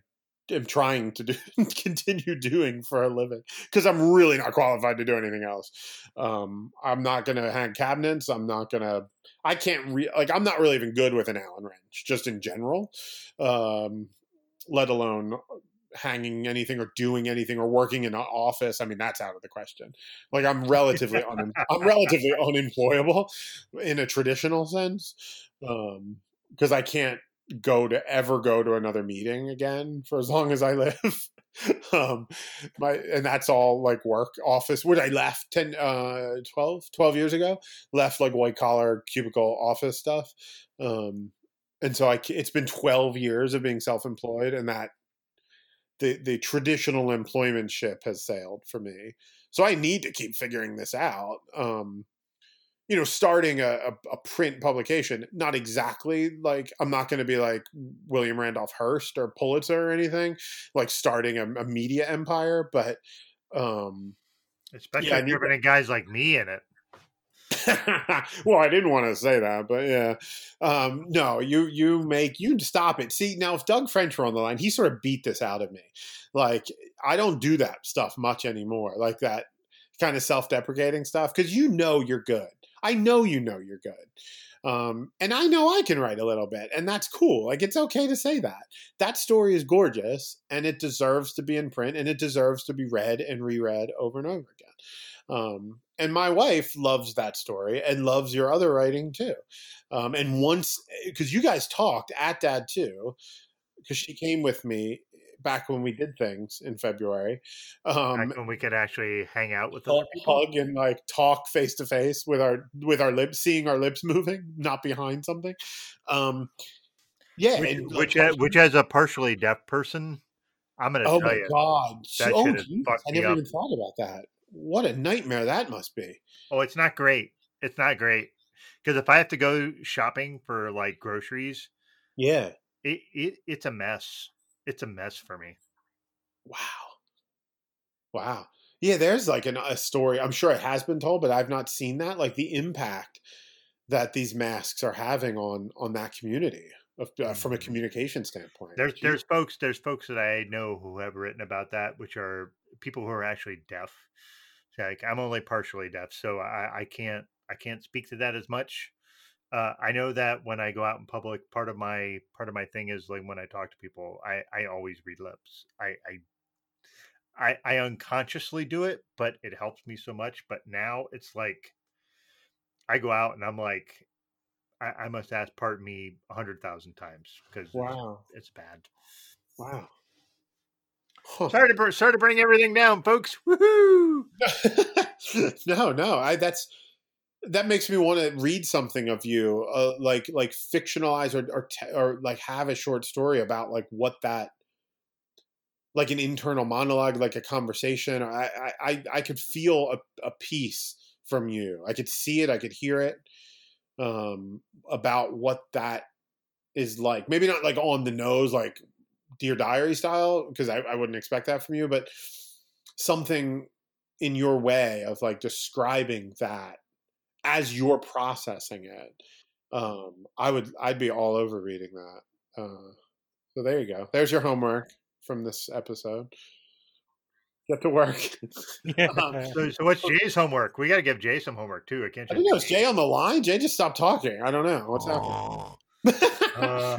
am trying to do continue doing for a living because I'm really not qualified to do anything else. Um, I'm not going to hang cabinets. I'm not going to. I can't re- like. I'm not really even good with an Allen wrench, just in general. Um, let alone hanging anything or doing anything or working in an office. I mean, that's out of the question. Like I'm relatively un- I'm relatively unemployable in a traditional sense because I can't go to ever go to another meeting again for as long as I live. um my and that's all like work office which i left 10 uh 12 12 years ago left like white collar cubicle office stuff um and so i it's been 12 years of being self-employed and that the the traditional employment ship has sailed for me so i need to keep figuring this out um you know, starting a, a, a print publication, not exactly like I'm not going to be like William Randolph Hearst or Pulitzer or anything, like starting a, a media empire, but um, Especially Yeah, if you're having guys like me in it. well, I didn't want to say that, but yeah, um, no, you you make you stop it. See now, if Doug French were on the line, he sort of beat this out of me. Like I don't do that stuff much anymore, like that kind of self-deprecating stuff, because you know you're good. I know you know you're good. Um, and I know I can write a little bit, and that's cool. Like it's okay to say that. That story is gorgeous, and it deserves to be in print, and it deserves to be read and reread over and over again. Um, and my wife loves that story and loves your other writing too. Um, and once, because you guys talked at Dad too, because she came with me back when we did things in February. Um, Back when we could actually hang out with hug, hug and like talk face to face with our with our lips, seeing our lips moving, not behind something. Um, yeah, Which, and, which, uh, which as a partially deaf person, I'm going to oh tell my you. god, that oh shit has Jesus, fucked I never even thought about that. What a nightmare that must be. Oh, it's not great. It's not great because if I have to go shopping for like groceries, Yeah. it, it it's a mess. It's a mess for me. Wow. Wow. Yeah, there's like an, a story. I'm sure it has been told, but I've not seen that. Like the impact that these masks are having on on that community of, uh, from a Mhm. communication standpoint. There's Jeez. there's folks there's folks that I know who have written about that, which are people who are actually deaf. Like I'm only partially deaf, so I, I can't I can't speak to that as much. Uh, I know that when I go out in public, part of my part of my thing is like when I talk to people, I I always read lips. I I I, I unconsciously do it, but it helps me so much. But now it's like I go out and I'm like, I, I must ask part me a hundred thousand times because Wow. it's, it's bad. Wow. Huh. Sorry to sorry to bring everything down, folks. Woohoo! no, no. I that's that makes me want to read something of you, uh, like like fictionalize or or, te- or like have a short story about like what that like an internal monologue, like a conversation. I I I, could feel a, a piece from you. I could see it. I could hear it. Um, about what that is like. Maybe not like on the nose, like Dear Diary style, because I, I wouldn't expect that from you, but something in your way of like describing that as you're processing it. Um, I would, I'd be all over reading that. Uh, so there you go. There's your homework from this episode. Get to work. Um, so, so what's Jay's homework? We got to give Jay some homework too. I can't. I think it was Jay on the line. Jay just stopped talking. I don't know what's happening. Uh,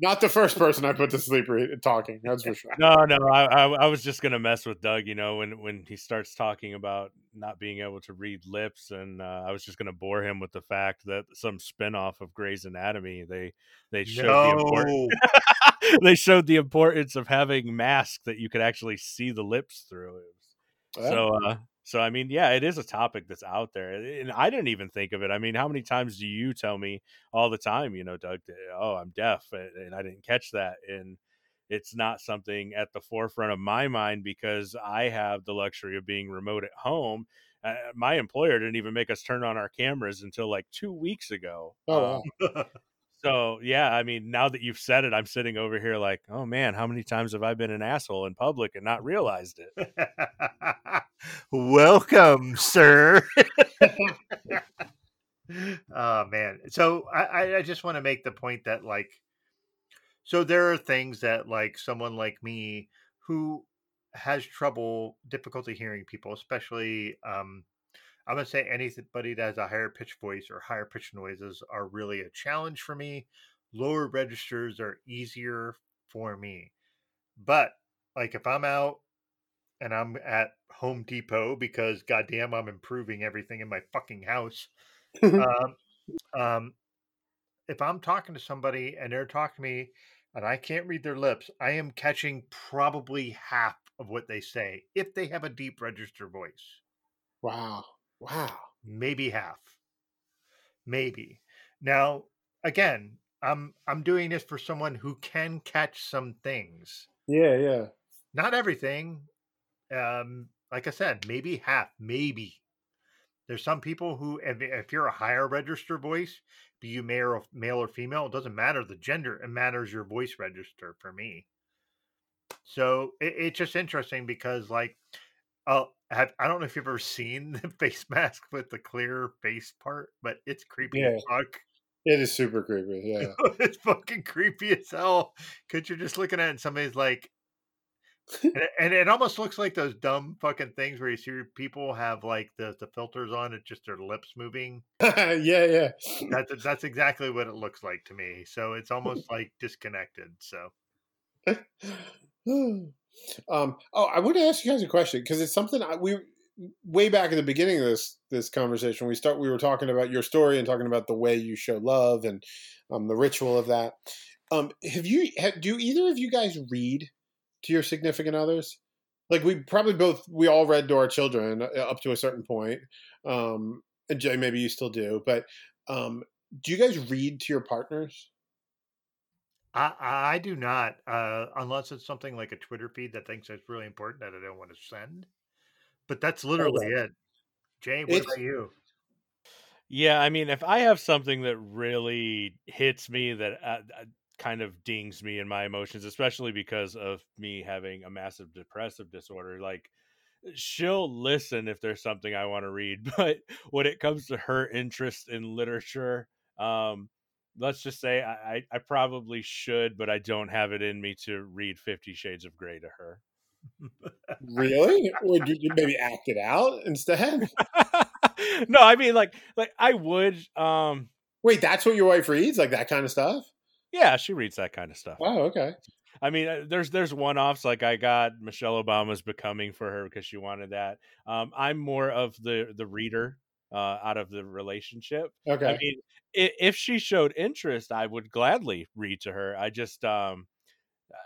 Not the first person I put to sleep re- talking. That's for sure. no, no, I, I, I was just gonna mess with Doug. You know, when when he starts talking about not being able to read lips, and uh, I was just gonna bore him with the fact that some spinoff of Grey's Anatomy they they showed the importance they showed the importance of having masks that you could actually see the lips through. Yeah. So, uh, so I mean, yeah, it is a topic that's out there, and I didn't even think of it. I mean, how many times do you tell me all the time, you know, Doug? Oh, I'm deaf, and I didn't catch that, and it's not something at the forefront of my mind because I have the luxury of being remote at home. Uh, my employer didn't even make us turn on our cameras until like two weeks ago. Oh, wow. Um, so yeah, I mean, now that you've said it, I'm sitting over here like, oh man, how many times have I been an asshole in public and not realized it? Welcome, sir. oh man. So I, I- just want to make the point that like so there are things that like someone like me who has trouble difficulty hearing people, especially um I'm gonna say anybody that has a higher pitch voice or higher pitch noises are really a challenge for me. Lower registers are easier for me. But like if I'm out and I'm at Home Depot because goddamn I'm improving everything in my fucking house. um, um, if I'm talking to somebody and they're talking to me and I can't read their lips, I am catching probably half of what they say if they have a deep register voice. Wow. Wow. Maybe half. Maybe. Now, again, I'm I'm doing this for someone who can catch some things. Yeah, yeah. not everything um like i said maybe half maybe there's some people who if, if you're a higher register voice be you male or, male or female it doesn't matter the gender it matters your voice register for me so it, it's just interesting because like oh have, i don't know if you've ever seen the face mask with the clear face part but it's creepy as fuck It is super creepy. Yeah. it's fucking creepy as hell because you're just looking at it and somebody's like and, it, and it almost looks like those dumb fucking things where you see people have like the, the filters on it's just their lips moving yeah, yeah. that's that's exactly what it looks like to me so it's almost like disconnected so oh. Um, oh, I want to ask you guys a question because it's something I, we way back at the beginning of this this conversation. We start we were talking about your story and talking about the way you show love and um, the ritual of that. Um, have you have, do either of you guys read to your significant others? Like we probably both we all read to our children uh, up to a certain point. Um, and Jay, maybe you still do, but um, do you guys read to your partners? I, I do not uh, unless it's something like a Twitter feed that thinks it's really important that I don't want to send. But that's literally it. Jay, what It's- about you? Yeah, I mean, if I have something that really hits me, that uh, uh, kind of dings me in my emotions, especially because of me having a massive depressive disorder, like she'll listen if there's something I want to read. But when it comes to her interest in literature, um, let's just say I, I, probably should, but I don't have it in me to read Fifty Shades of Grey to her. Really? Would you you maybe act it out instead? no, I mean like like I would um Wait, that's what your wife reads, like that kind of stuff. Yeah, she reads that kind of stuff. Oh, okay. I mean, uh, there's there's one offs like I got Michelle Obama's Becoming for her because she wanted that. Um, I'm more of the the reader uh, out of the relationship. Okay. I mean, if, she showed interest, I would gladly read to her. I just um,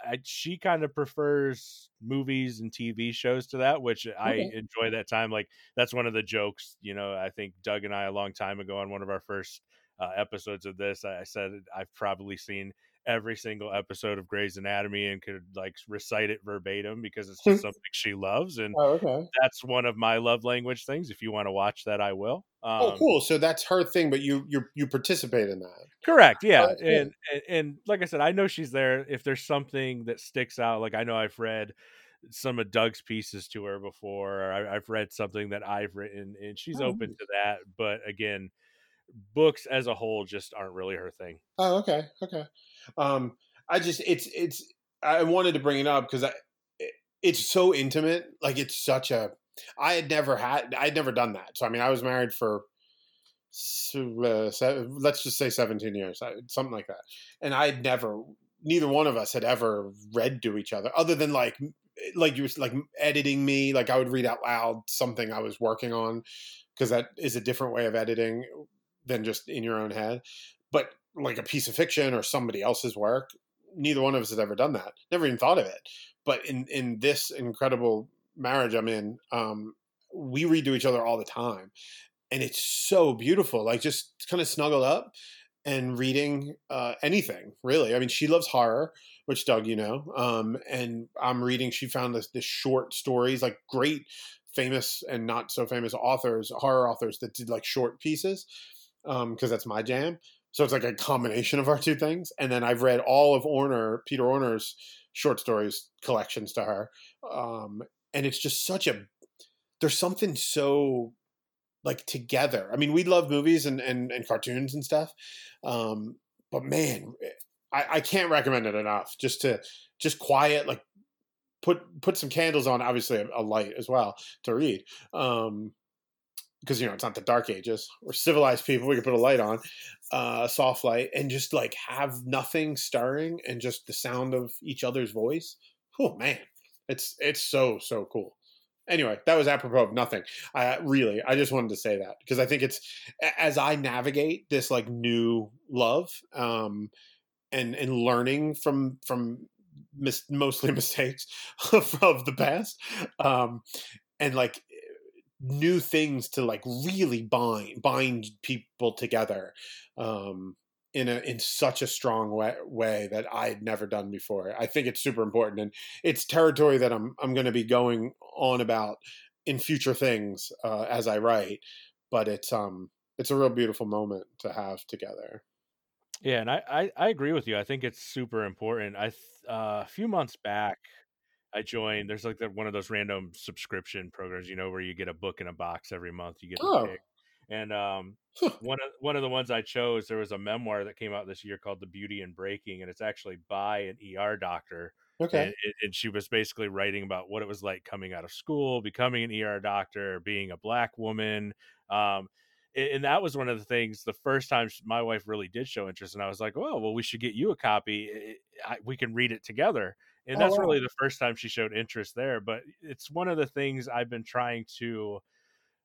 I, she kind of prefers movies and TV shows to that, which I enjoy that time. Like that's one of the jokes, you know. I think Doug and I a long time ago on one of our first uh, episodes of this, I, I said I've probably seen every single episode of Grey's Anatomy and could like recite it verbatim because it's just something she loves, and Oh, okay. that's one of my love language things. If you want to watch that, I will. Um, oh, cool. So that's her thing, but you you you participate in that. Correct. Yeah, that's cool. and, and and like I said, I know she's there. If there's something that sticks out, like I know I've read some of Doug's pieces to her before. Or I, I've read something that I've written, and she's Oh, open to that. But again, books as a whole just aren't really her thing. Oh, okay, okay. Um, I just it's it's I wanted to bring it up because I it's so intimate. Like it's such a I had never had I had never done that. So I mean, I was married for uh, se- let's just say seventeen years, something like that, and I'd never. Neither one of us had ever read to each other, other than like like you was like editing me. Like I would read out loud something I was working on because that is a different way of editing than just in your own head. But like a piece of fiction or somebody else's work, neither one of us has ever done that. Never even thought of it. But in in this incredible marriage I'm in, um, we read to each other all the time, and it's so beautiful. Like just kind of snuggled up and reading uh, anything really. I mean, she loves horror, which Doug, you know, um, and I'm reading. She found this, this short stories, like great famous and not so famous authors, horror authors that did like short pieces, because that's my jam. So it's like a combination of our two things. And then I've read all of Orner, Peter Orner's short stories collections to her, um, and it's just such a. There's something so like together. I mean, we love movies and and, and cartoons and stuff, um, but man, I, I can't recommend it enough. Just to just quiet, like put put some candles on. Obviously, a, a light as well to read. Um, because you know it's not the dark ages we're civilized people we can put a light on uh, a soft light and just like have nothing stirring and just the sound of each other's voice oh man it's it's so so cool. Anyway that was apropos of nothing. I really i just wanted to say that because i think it's as i navigate this like new love um and and learning from from mis- mostly mistakes of, of the past um and like new things to like really bind bind people together um in a in such a strong way, way that I'd never done before. I think it's super important and it's territory that I'm I'm going to be going on about in future things uh, as I write, but it's um it's a real beautiful moment to have together. Yeah, and I, I, I agree with you. I think it's super important. I th- uh, a few months back, I joined. There's like that one of those random subscription programs, you know, where you get a book in a box every month. You get Oh. pick. And um, one of one of the ones I chose, there was a memoir that came out this year called "The Beauty in Breaking," and it's actually by an ER doctor. Okay. And, and- and she was basically writing about what it was like coming out of school, becoming an ER doctor, being a black woman. Um, and, and that was one of the things. The first time my wife really did show interest, and I was like, "Oh, well, we should get you a copy. I, I- we can read it together." And Oh, that's wow. really the first time she showed interest there. But it's one of the things I've been trying to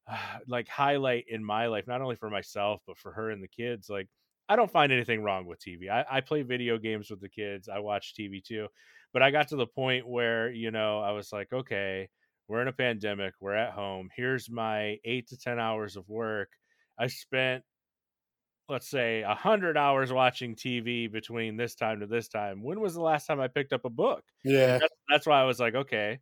like highlight in my life, not only for myself but for her and the kids. Like, I don't find anything wrong with TV. I, I play video games with the kids. I watch TV too. But I got to the point where, you know, I was like, okay, we're in a pandemic. We're at home. Here's my eight to 10 hours of work. I spent, let's say, a 100 hours watching TV between this time to this time. When was the last time I picked up a book? Yeah. that's, that's why I was like, okay,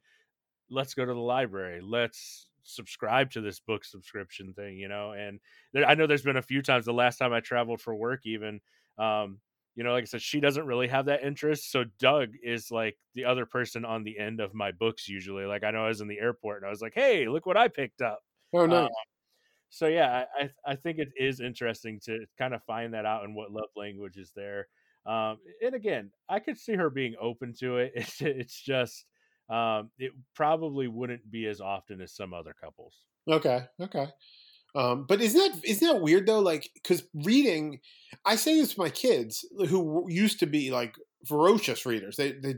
let's go to the library. Let's subscribe to this book subscription thing, you know. And there, I know there's been a few times. The last time I traveled for work, even, um, you know, like I said, she doesn't really have that interest. So Doug is like the other person on the end of my books usually. Like I know I was in the airport and I was like, hey, look what I picked up. Oh no. Um, so yeah, I I think it is interesting to kind of find that out and what love language is there. Um, and again, I could see her being open to it. It's it's just um, it probably wouldn't be as often as some other couples. Okay. Okay. Um, but isn't that isn't that weird though? Like, because reading, I say this to my kids who used to be like ferocious readers. They they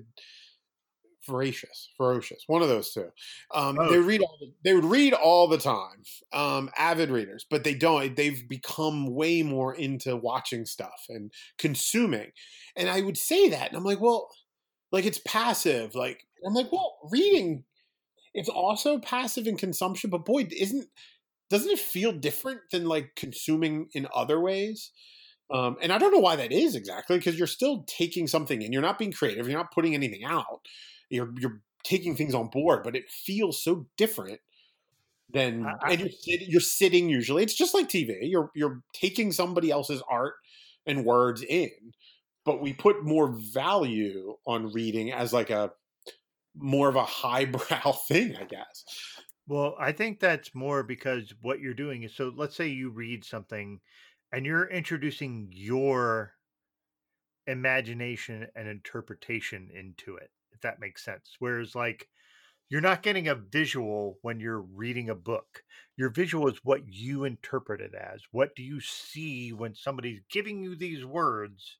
voracious, ferocious, one of those two. Um, Oh. They read all the, they would read all the time, um, avid readers, but they don't. They've become way more into watching stuff and consuming. And I would say that, and I'm like, well, like it's passive. Like I'm like, well, reading, it's also passive in consumption, but boy, isn't doesn't it feel different than like consuming in other ways? Um, and I don't know why that is exactly because you're still taking something in. You're not being creative. You're not putting anything out. You're you're taking things on board, but it feels so different than. I- and you're sit, you're sitting usually. It's just like TV. You're you're taking somebody else's art and words in, but we put more value on reading as like a more of a highbrow thing, I guess. Well, I think that's more because what you're doing is so let's say you read something and you're introducing your imagination and interpretation into it, if that makes sense. Whereas, like, you're not getting a visual when you're reading a book. Your visual is what you interpret it as. What do you see when somebody's giving you these words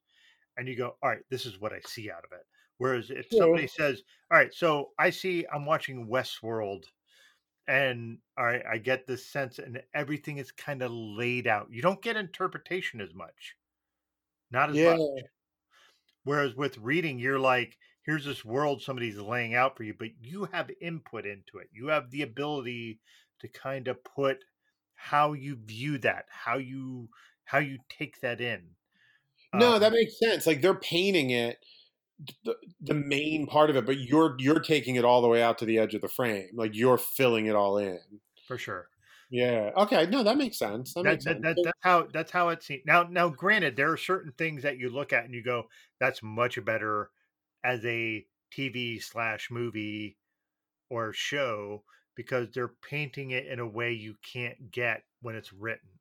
and you go, all right, this is what I see out of it. Whereas if Yeah. somebody says, all right, so I see, I'm watching Westworld and all right, I get this sense, and everything is kind of laid out. You don't get interpretation as much, not as Yeah. much. Whereas with reading, you're like, here's this world somebody's laying out for you, but you have input into it. You have the ability to kind of put how you view that, how you how you take that in. No, Um, that makes sense. Like they're painting it, the, the main part of it, but you're you're taking it all the way out to the edge of the frame. Like you're filling it all in. for sure. Yeah. Okay. No, that makes sense. That, that, makes that, sense. that- that's how that's how it seems. Now, now, granted, there are certain things that you look at and you go, "That's much better as a TV slash movie or show," because they're painting it in a way you can't get when it's written.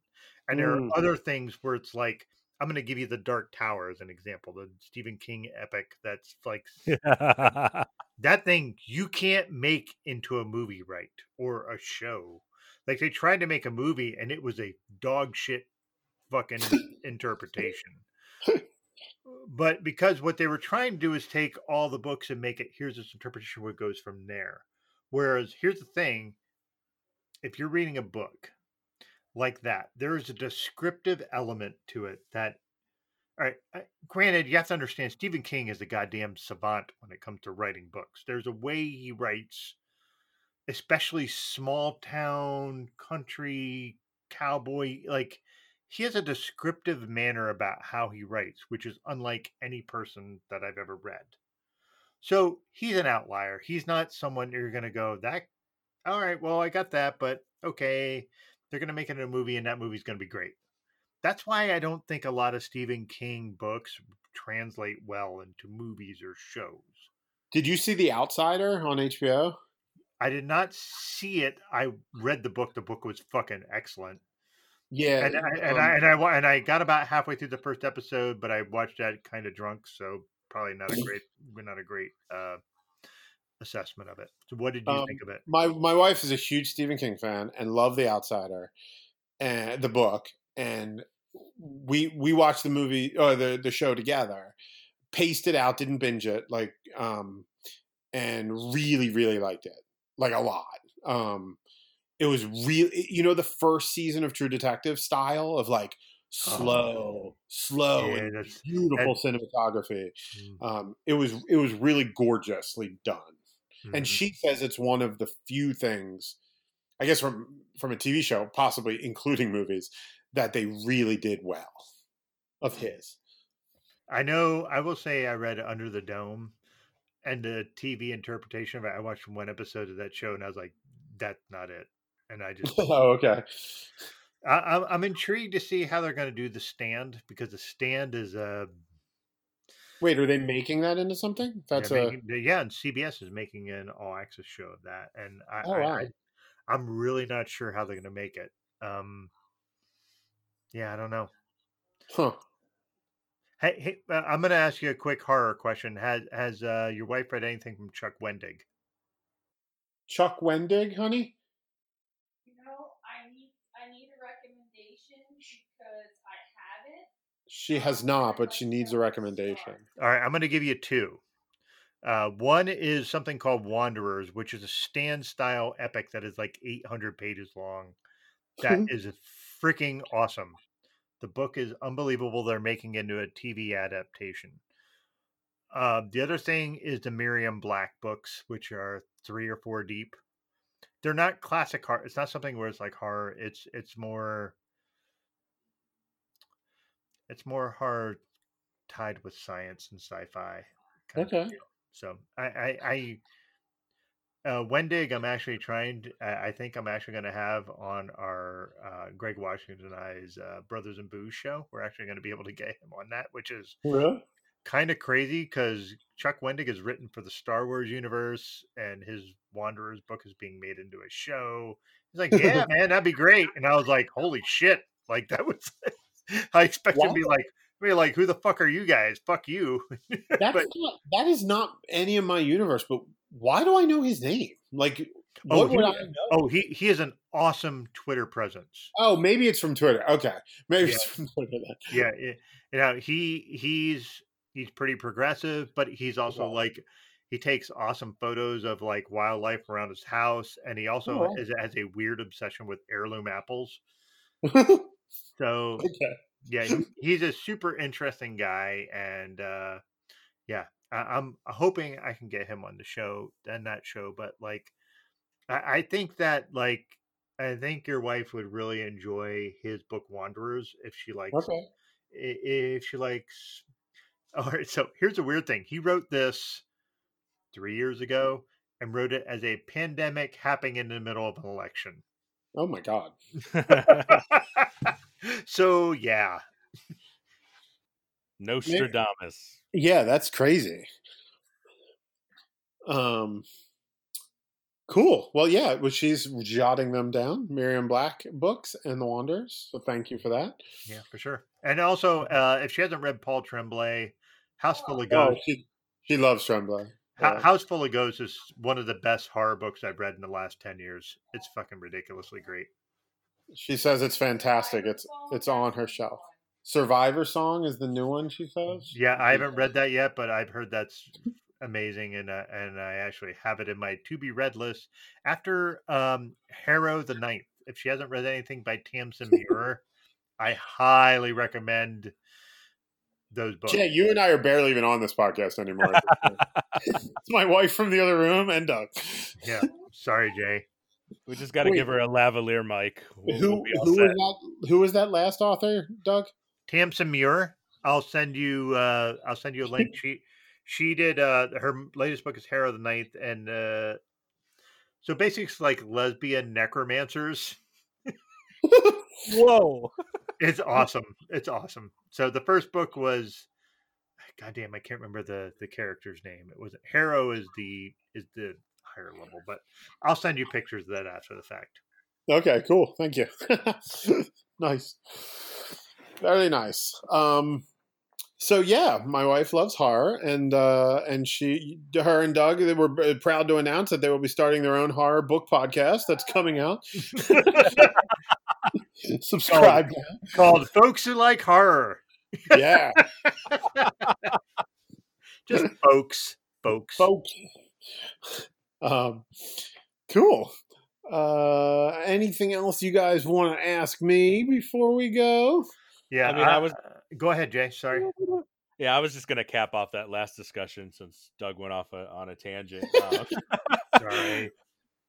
And there Mm. are other things where it's like, I'm going to give you the Dark Tower as an example, the Stephen King epic. That's like that thing you can't make into a movie right or a show like they tried to make a movie and it was a dog shit fucking interpretation but because what they were trying to do is take all the books and make it here's this interpretation what goes from there whereas here's the thing if you're reading a book like that there's a descriptive element to it that all right. Granted, you have to understand Stephen King is a goddamn savant when it comes to writing books. There's a way he writes, especially small town, country, cowboy. Like, he has a descriptive manner about how he writes, which is unlike any person that I've ever read. So he's an outlier. He's not someone you're going to go, that, all right, well, I got that, but okay, they're going to make it a movie and that movie's going to be great that's why I don't think a lot of Stephen King books translate well into movies or shows. Did you see The Outsider on HBO? I did not see it. I read the book. The book was fucking excellent. Yeah. And I, and um, I and I wa- and I got about halfway through the first episode, but I watched that kind of drunk, so probably not a great not a great uh, assessment of it. So, what did you Um, think of it? my my wife is a huge Stephen King fan and loved The Outsider and the book and we we watched the movie or the the show together paced it out didn't binge it like um and really really liked it like a lot um it was really you know the first season of True Detective style of like slow slow Yeah, and beautiful cinematography Mm, um it was it was really gorgeously done and mhm. she says it's one of the few things i guess from from a tv show possibly including movies that they really did well of his I know. I will say I read Under the Dome, and the TV interpretation of it. I watched one episode of that show, and I was like, "That's not it." And I just, oh okay I, I'm, I'm intrigued to see how they're going to do the stand because the stand is a. wait are they making that into something that's yeah, a making, yeah, and CBS is making an all access show of that, and I, Oh, I, wow. I I'm really not sure how they're going to make it. Um, yeah, I don't know. huh Hey, hey uh, I'm going to ask you a quick horror question. Has has uh, your wife read anything from Chuck Wendig? chuck wendig honey You know, I need I need a She has not, but she needs a recommendation. All right, I'm going to give you two. Uh, one is something called Wanderers, which is a stand style epic that is like 800 pages long. That is freaking awesome. The book is unbelievable. They're making into a TV adaptation. Uh, the other thing is the Miriam Black books, which are three or four deep. They're not classic horror. It's not something where it's like horror. It's it's more it's more hard tied with science and sci-fi. kind Okay. So I I, I uh, Wendig, I'm actually trying. To, I I think I'm actually going to have on our uh, Greg Washington and I's uh, Brothers and Booze show. We're actually going to be able to get him on that, which is Really? kind of crazy because Chuck Wendig is written for the Star Wars universe, and his Wanderers book is being made into a show. He's like, "Yeah, man, that'd be great." And I was like, "Holy shit!" Like that was. I expect him to be like, be like, "Who the fuck are you guys? Fuck you!" That's But- not, that is not any of my universe. But why do I know his name? Like, Oh, what he- would I know? Oh, he he has an awesome Twitter presence. Oh, maybe it's from Twitter. Okay, maybe Yeah. it's from Twitter then. yeah it, you know he he's he's pretty progressive but he's also Wow. like he takes awesome photos of like wildlife around his house and he also Oh, wow. is, has a weird obsession with heirloom apples okay. so yeah he, he's a super interesting guy and uh yeah I, i'm hoping i can get him on the show and that show but like I, I think that like i think your wife would really enjoy his book wanderers if she likes Okay. if she likes all right so here's a weird thing he wrote this three years ago and wrote it as a pandemic happening in the middle of an election Oh my god. so yeah Nostradamus. Yeah, that's crazy. Um. Cool. Well, yeah, well, she's jotting them down. Miriam Black books and the Wanderers. So thank you for that. yeah for sure and also uh if she hasn't read paul tremblay house full of Oh, ghosts she she loves Tremblay. Yeah. house full of ghosts is one of the best horror books i've read in the last 10 years it's fucking ridiculously great She says it's fantastic. It's it's on her shelf. Survivor Song is the new one. She says. Yeah, I haven't read that yet, but I've heard that's amazing, and uh, and I actually have it in my to be read list after um, Harrow the Ninth. If she hasn't read anything by Tamsin Muir, I highly recommend those books. Jay, you and I are barely even on this podcast anymore. it's my wife from the other room and Doug. Yeah, sorry, Jay. We just got to give her a lavalier mic. We'll- Who we'll be who set. was that? Who was that last author, Doug? Tamsin Muir. I'll send you. Uh, I'll send you a link. She she did. Uh, her latest book is Harrow the Ninth, and uh, so basically, it's like lesbian necromancers. Whoa. It's awesome. It's awesome. So the first book was, God damn, I can't remember the the character's name. It was Harrow is the is the higher level, but I'll send you pictures of that after the fact. Okay, cool. Thank you. nice. Very nice. Um so yeah, my wife loves horror and uh and she her and Doug they were uh, proud to announce that they will be starting their own horror book podcast that's coming out. Subscribe. Called Folks Who Like Horror. Yeah. Just folks, folks. folks. Um, cool. Uh, anything else you guys want to ask me before we go? Yeah, I mean, I was- Go ahead, Jay. Sorry. Yeah, I was just gonna cap off that last discussion since Doug went off a, on a tangent. Um, Sorry.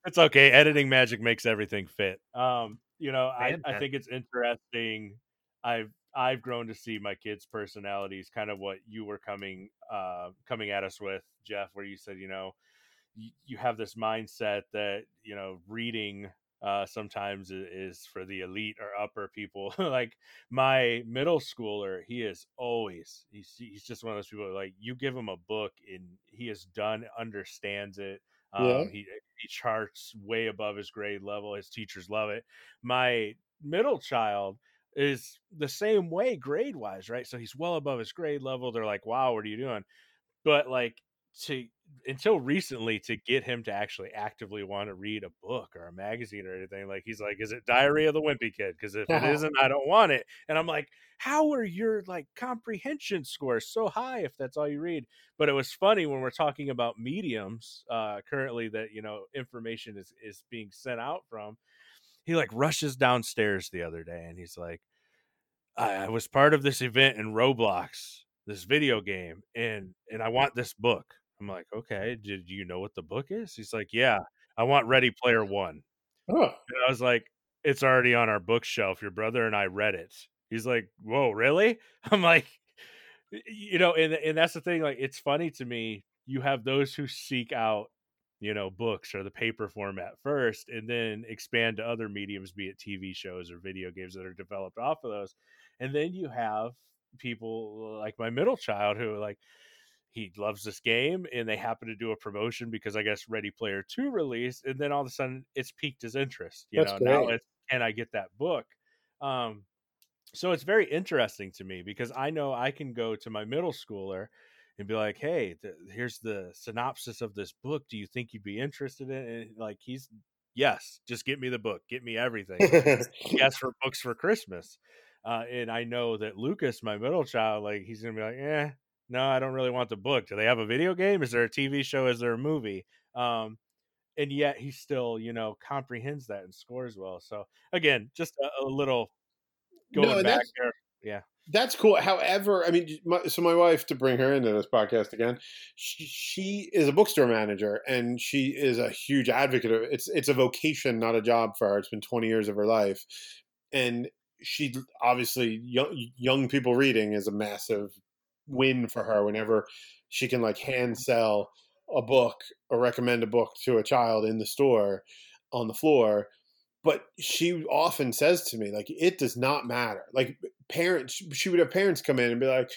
it's okay. Editing magic makes everything fit. Um, you know, I, I think it's interesting. I've I've grown to see my kids' personalities, kind of what you were coming uh, coming at us with, Jeff, where you said, you know, you, you have this mindset that you know reading uh, sometimes is for the elite or upper people. like my middle schooler, he is always he's he's just one of those people like you give him a book and he is done, understands it. Um, Yeah. He he charts way above his grade level. His teachers love it. My middle child is the same way grade wise, right? So he's well above his grade level. They're like, "Wow, what are you doing?" But like to until recently to get him to actually actively want to read a book or a magazine or anything like he's like is it diary of the wimpy kid? Because if it isn't i don't want it. And i'm like how are your like comprehension scores so high if that's all you read? But it was funny when we're talking about mediums uh currently that you know information is is being sent out from he like rushes downstairs the other day and he's like I was part of this event in Roblox, this video game, and and I want this book. I'm like, okay, did you know what the book is? He's like, yeah, I want Ready Player One. Oh. And I was like, it's already on our bookshelf. Your brother and I read it. He's like, whoa, really? I'm like, you know, and and that's the thing. Like, it's funny to me. You have those who seek out, you know, books or the paper format first, and then expand to other mediums, be it TV shows or video games that are developed off of those. And then you have people like my middle child who like he loves this game and they happen to do a promotion because I guess Ready Player 2 released and then all of a sudden it's piqued his interest. You That's know, now great. it's can I get that book? Um so it's very interesting to me because I know I can go to my middle schooler and be like, "Hey, th- here's the synopsis of this book. Do you think you'd be interested in?" it? And like he's, "Yes, just get me the book. Get me everything." yes for books for Christmas. Uh, and I know that Lucas, my middle child, like he's gonna be like, eh, no, I don't really want the book. Do they have a video game? Is there a TV show? Is there a movie? Um, and yet he still, you know, comprehends that and scores well. So again, just a, a little going No, back there. Yeah. That's cool. However, I mean, my, so my wife, to bring her into this podcast again, she, she is a bookstore manager, and she is a huge advocate of it's. It's a vocation, not a job for her. It's been twenty years of her life, and she obviously young young people reading is a massive win for her. Whenever she can like hand sell a book or recommend a book to a child in the store on the floor but she often says to me like it does not matter like parents she would have parents come in and be like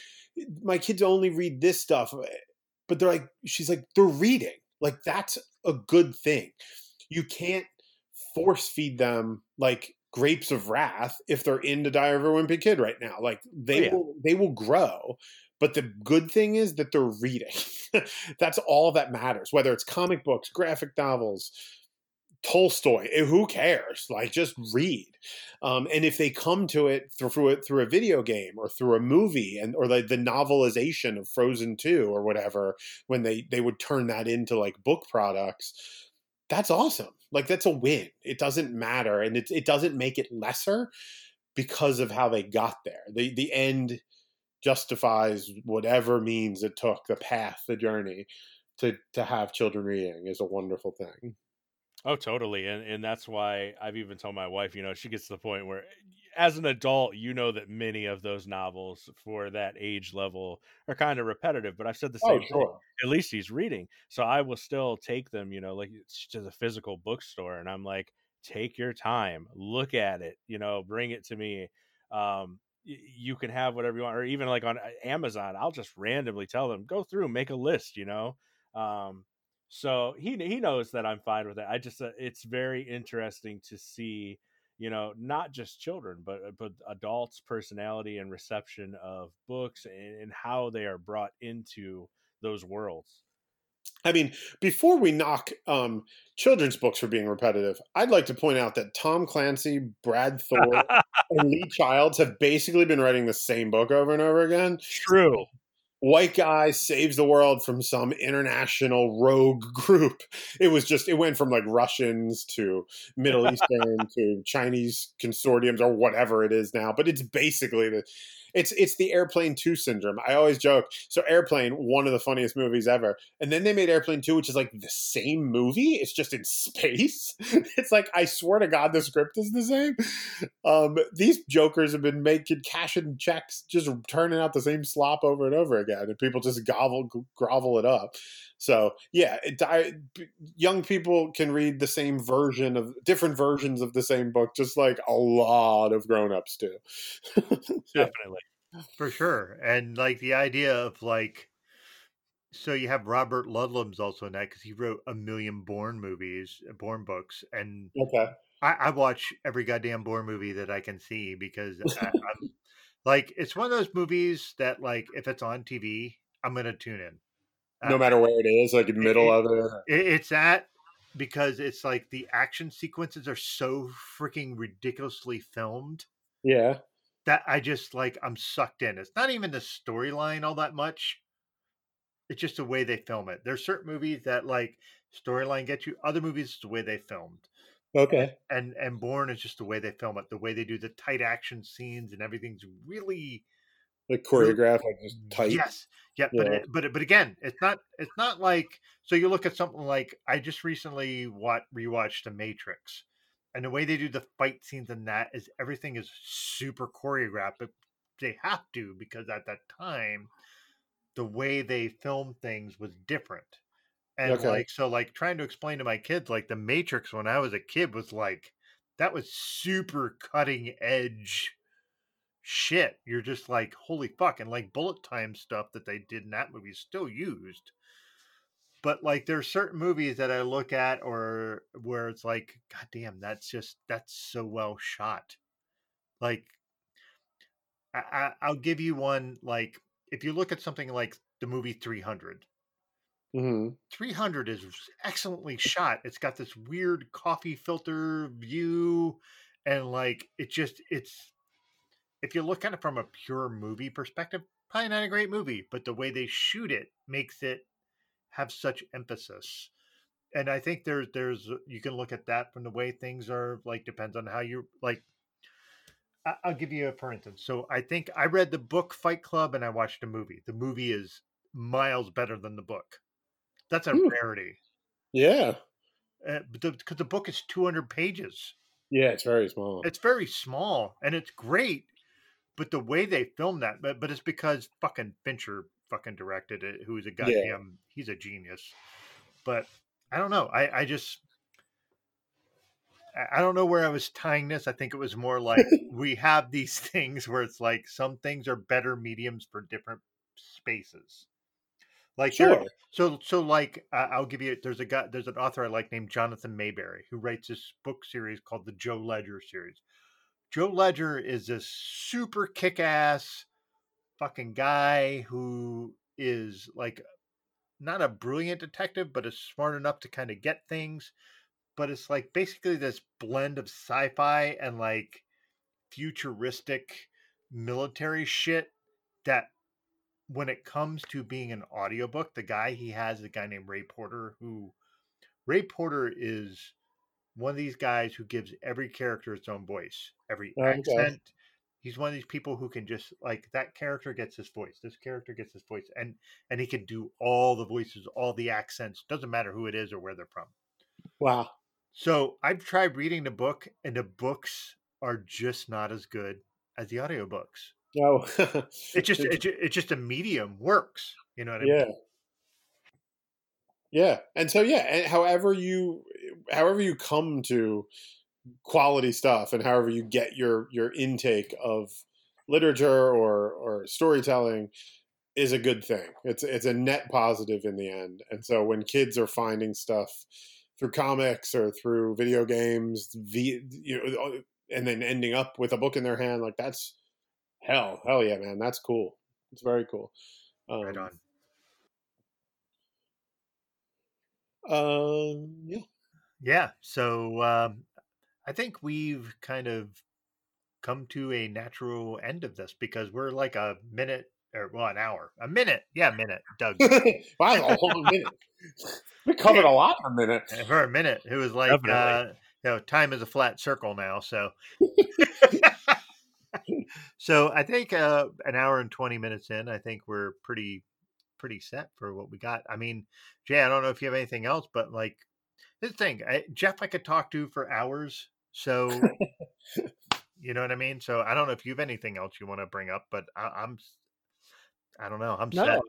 my kids only read this stuff but they're like she's like they're reading like that's a good thing you can't force feed them like grapes of wrath if they're into diary of a wimpy kid right now like they oh, yeah. will they will grow but the good thing is that they're reading that's all that matters whether it's comic books graphic novels Tolstoy. eh, Who cares? Like, just read. Um, and if they come to it through, through it through a video game or through a movie, and or like the novelization of Frozen Two or whatever, when they they would turn that into like book products, that's awesome. Like, that's a win. It doesn't matter, and it it doesn't make it lesser because of how they got there. The the end justifies whatever means it took, the path, the journey to to have children reading is a wonderful thing. Oh, totally. And and that's why I've even told my wife, you know, she gets to the point where as an adult, you know that many of those novels for that age level are kind of repetitive, but I've said the Oh, same thing. At least he's reading. So I will still take them, you know, like to the physical bookstore and I'm like, take your time, look at it, you know, bring it to me. Um you can have whatever you want or even like on uh, Amazon, I'll just randomly tell them, go through, make a list, you know. Um so he he knows that I'm fine with it. I just uh, it's very interesting to see, you know, not just children but uh, but adults' personality and reception of books and, and how they are brought into those worlds. I mean, before we knock um, children's books for being repetitive, I'd like to point out that Tom Clancy, Brad Thor, and Lee Childs have basically been writing the same book over and over again. True. White guy saves the world from some international rogue group. It was just, it went from like Russians to Middle Eastern to Chinese consortiums or whatever it is now. But it's basically the, it's it's the airplane 2 syndrome. I always joke. So airplane one of the funniest movies ever. And then they made airplane 2 which is like the same movie. It's just in space. It's like i swear to god the script is the same. Um these jokers have been making cashing checks just turning out the same slop over and over again. And people just gobble grovel it up. So yeah it, I, young people can read the same version of different versions of the same book just like a lot of grown-ups do. Definitely. For sure. And like the idea of like, so you have Robert Ludlum's also in that because he wrote a million Bourne movies, uh, Bourne books. And okay I, I watch every goddamn Bourne movie that I can see because I, I'm like, it's one of those movies that like, if it's on TV, I'm going to tune in. no matter where it is, like in the middle it, of it. it. It's that because it's like the action sequences are so freaking ridiculously filmed. Yeah. That I just like I'm sucked in. It's not even the storyline all that much. It's just the way they film it. There's certain movies that like storyline gets you. Other movies, it's the way they filmed. Okay. And and Bourne is just the way they film it, the way they do the tight action scenes and everything's really like choreographed, like just tight. Yes, yeah, but Yeah. It, but but again, it's not it's not like so you look at something like I just recently what rewatched The Matrix, and the way they do the fight scenes in that is everything is super choreographed, but they have to because at that time, the way they filmed things was different, and Okay. like so like trying to explain to my kids like The Matrix when I was a kid was like that was super cutting edge shit. You're just like, holy fuck. And like bullet time stuff that they did in that movie is still used. But like there's certain movies that I look at or where it's like, God damn, that's just that's so well shot. Like I, I I'll give you one like if you look at something like the movie 300 hmm 300 is excellently shot. It's got this weird coffee filter view and like it just it's if you look at it from a pure movie perspective, probably not a great movie, but the way they shoot it makes it have such emphasis. And I think there's there's you can look at that from the way things are like depends on how you like I'll give you a for instance. So I think I read the book Fight Club and I watched the movie. The movie is miles better than the book. That's a Hmm. rarity. Yeah. Uh, because the book is 200 pages. Yeah, it's very small. It's very small and it's great, but the way they filmed that, but but it's because fucking Fincher fucking directed it, who's a goddamn he's a genius. But I don't know. I I just I- don't know where I was tying this. I think it was more like we have these things where it's like some things are better mediums for different spaces. Like Sure. so so like uh, I'll give you there's a guy there's an author I like named Jonathan Maberry who writes this book series called the Joe Ledger series. Joe Ledger is this super kick-ass fucking guy who is like not a brilliant detective but is smart enough to kind of get things but it's like basically this blend of sci-fi and like futuristic military shit that when it comes to being an audiobook the guy he has a guy named ray porter who ray porter is one of these guys who gives every character its own voice every Okay. accent he's one of these people who can just like that character gets his voice this character gets his voice and and he can do all the voices all the accents doesn't matter who it is or where they're from Wow. so I've tried reading the book, and the books are just not as good as the audiobooks. Oh. It just it, it's just a medium works. You know what I mean? yeah. mean? Yeah. And so yeah, and however you however you come to quality stuff and however you get your your intake of literature or or storytelling is a good thing. It's it's a net positive in the end. And so when kids are finding stuff through comics or through video games, v, you know, and then ending up with a book in their hand, like that's hell, hell yeah, man, that's cool. It's very cool. Um, Right on. Um, yeah. Yeah. So um, I think we've kind of come to a natural end of this because we're like a minute or well, an hour, a minute. Yeah, a minute. Doug. wow, a whole minute. We covered a lot in a minute. And for a minute, it was like Definitely. uh, you know, time is a flat circle now. So, so I think uh, an hour and twenty minutes in, I think we're pretty pretty set for what we got. I mean, Jay, I don't know if you have anything else, but like this thing, I, Jeff, I could talk to for hours. So, you know what I mean. So I don't know if you have anything else you want to bring up, but I, I'm, I don't know, I'm No, set.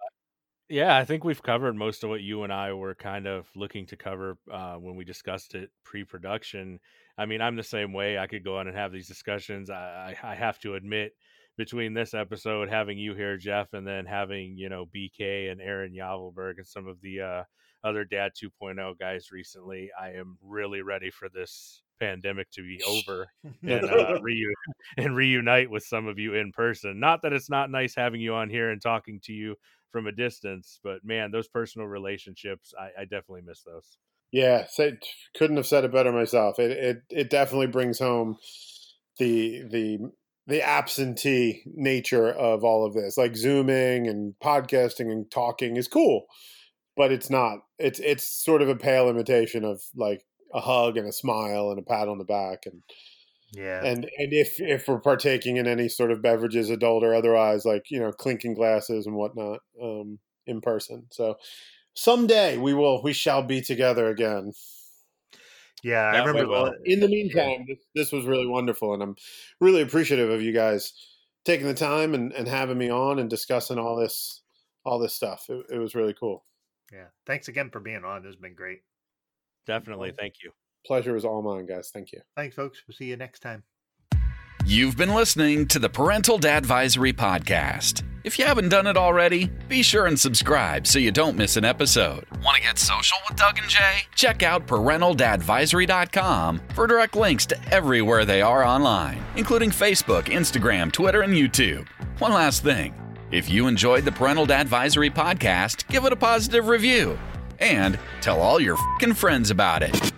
Yeah, I think we've covered most of what you and I were kind of looking to cover uh, when we discussed it pre-production. I mean, I'm the same way. I could go on and have these discussions. I, I, I have to admit, between this episode, having you here, Jeff, and then having you know BK and Aaron Yavelberg and some of the uh, other Dad 2.0 guys recently, I am really ready for this pandemic to be over and uh, and reunite with some of you in person. Not that it's not nice having you on here and talking to you from a distance, but man, those personal relationships, I, I definitely miss those. Yeah, say, couldn't have said it better myself. It, it it definitely brings home the the the absentee nature of all of this. Like zooming and podcasting and talking is cool, but it's not. It's it's sort of a pale imitation of like a hug and a smile and a pat on the back and Yeah. and and if if we're partaking in any sort of beverages, adult or otherwise, like you know, clinking glasses and whatnot, um, in person. So someday we will, we shall be together again. yeah. I Yeah, we remember. will. the- In the meantime, this, this was really wonderful, and I'm really appreciative of you guys taking the time and, and having me on and discussing all this all this stuff. It, it was really cool. Yeah. Thanks again for being on. This has been great. Definitely, thank you. Pleasure is all mine, guys. Thank you. Thanks, folks. We'll see you next time. You've been listening to the Parental Dadvisory Podcast. If you haven't done it already, be sure and subscribe so you don't miss an episode. Want to get social with Doug and Jay? Check out parentaldadvisory.com for direct links to everywhere they are online, including Facebook, Instagram, Twitter, and YouTube. One last thing if you enjoyed the Parental Dadvisory Podcast, give it a positive review and tell all your friends about it.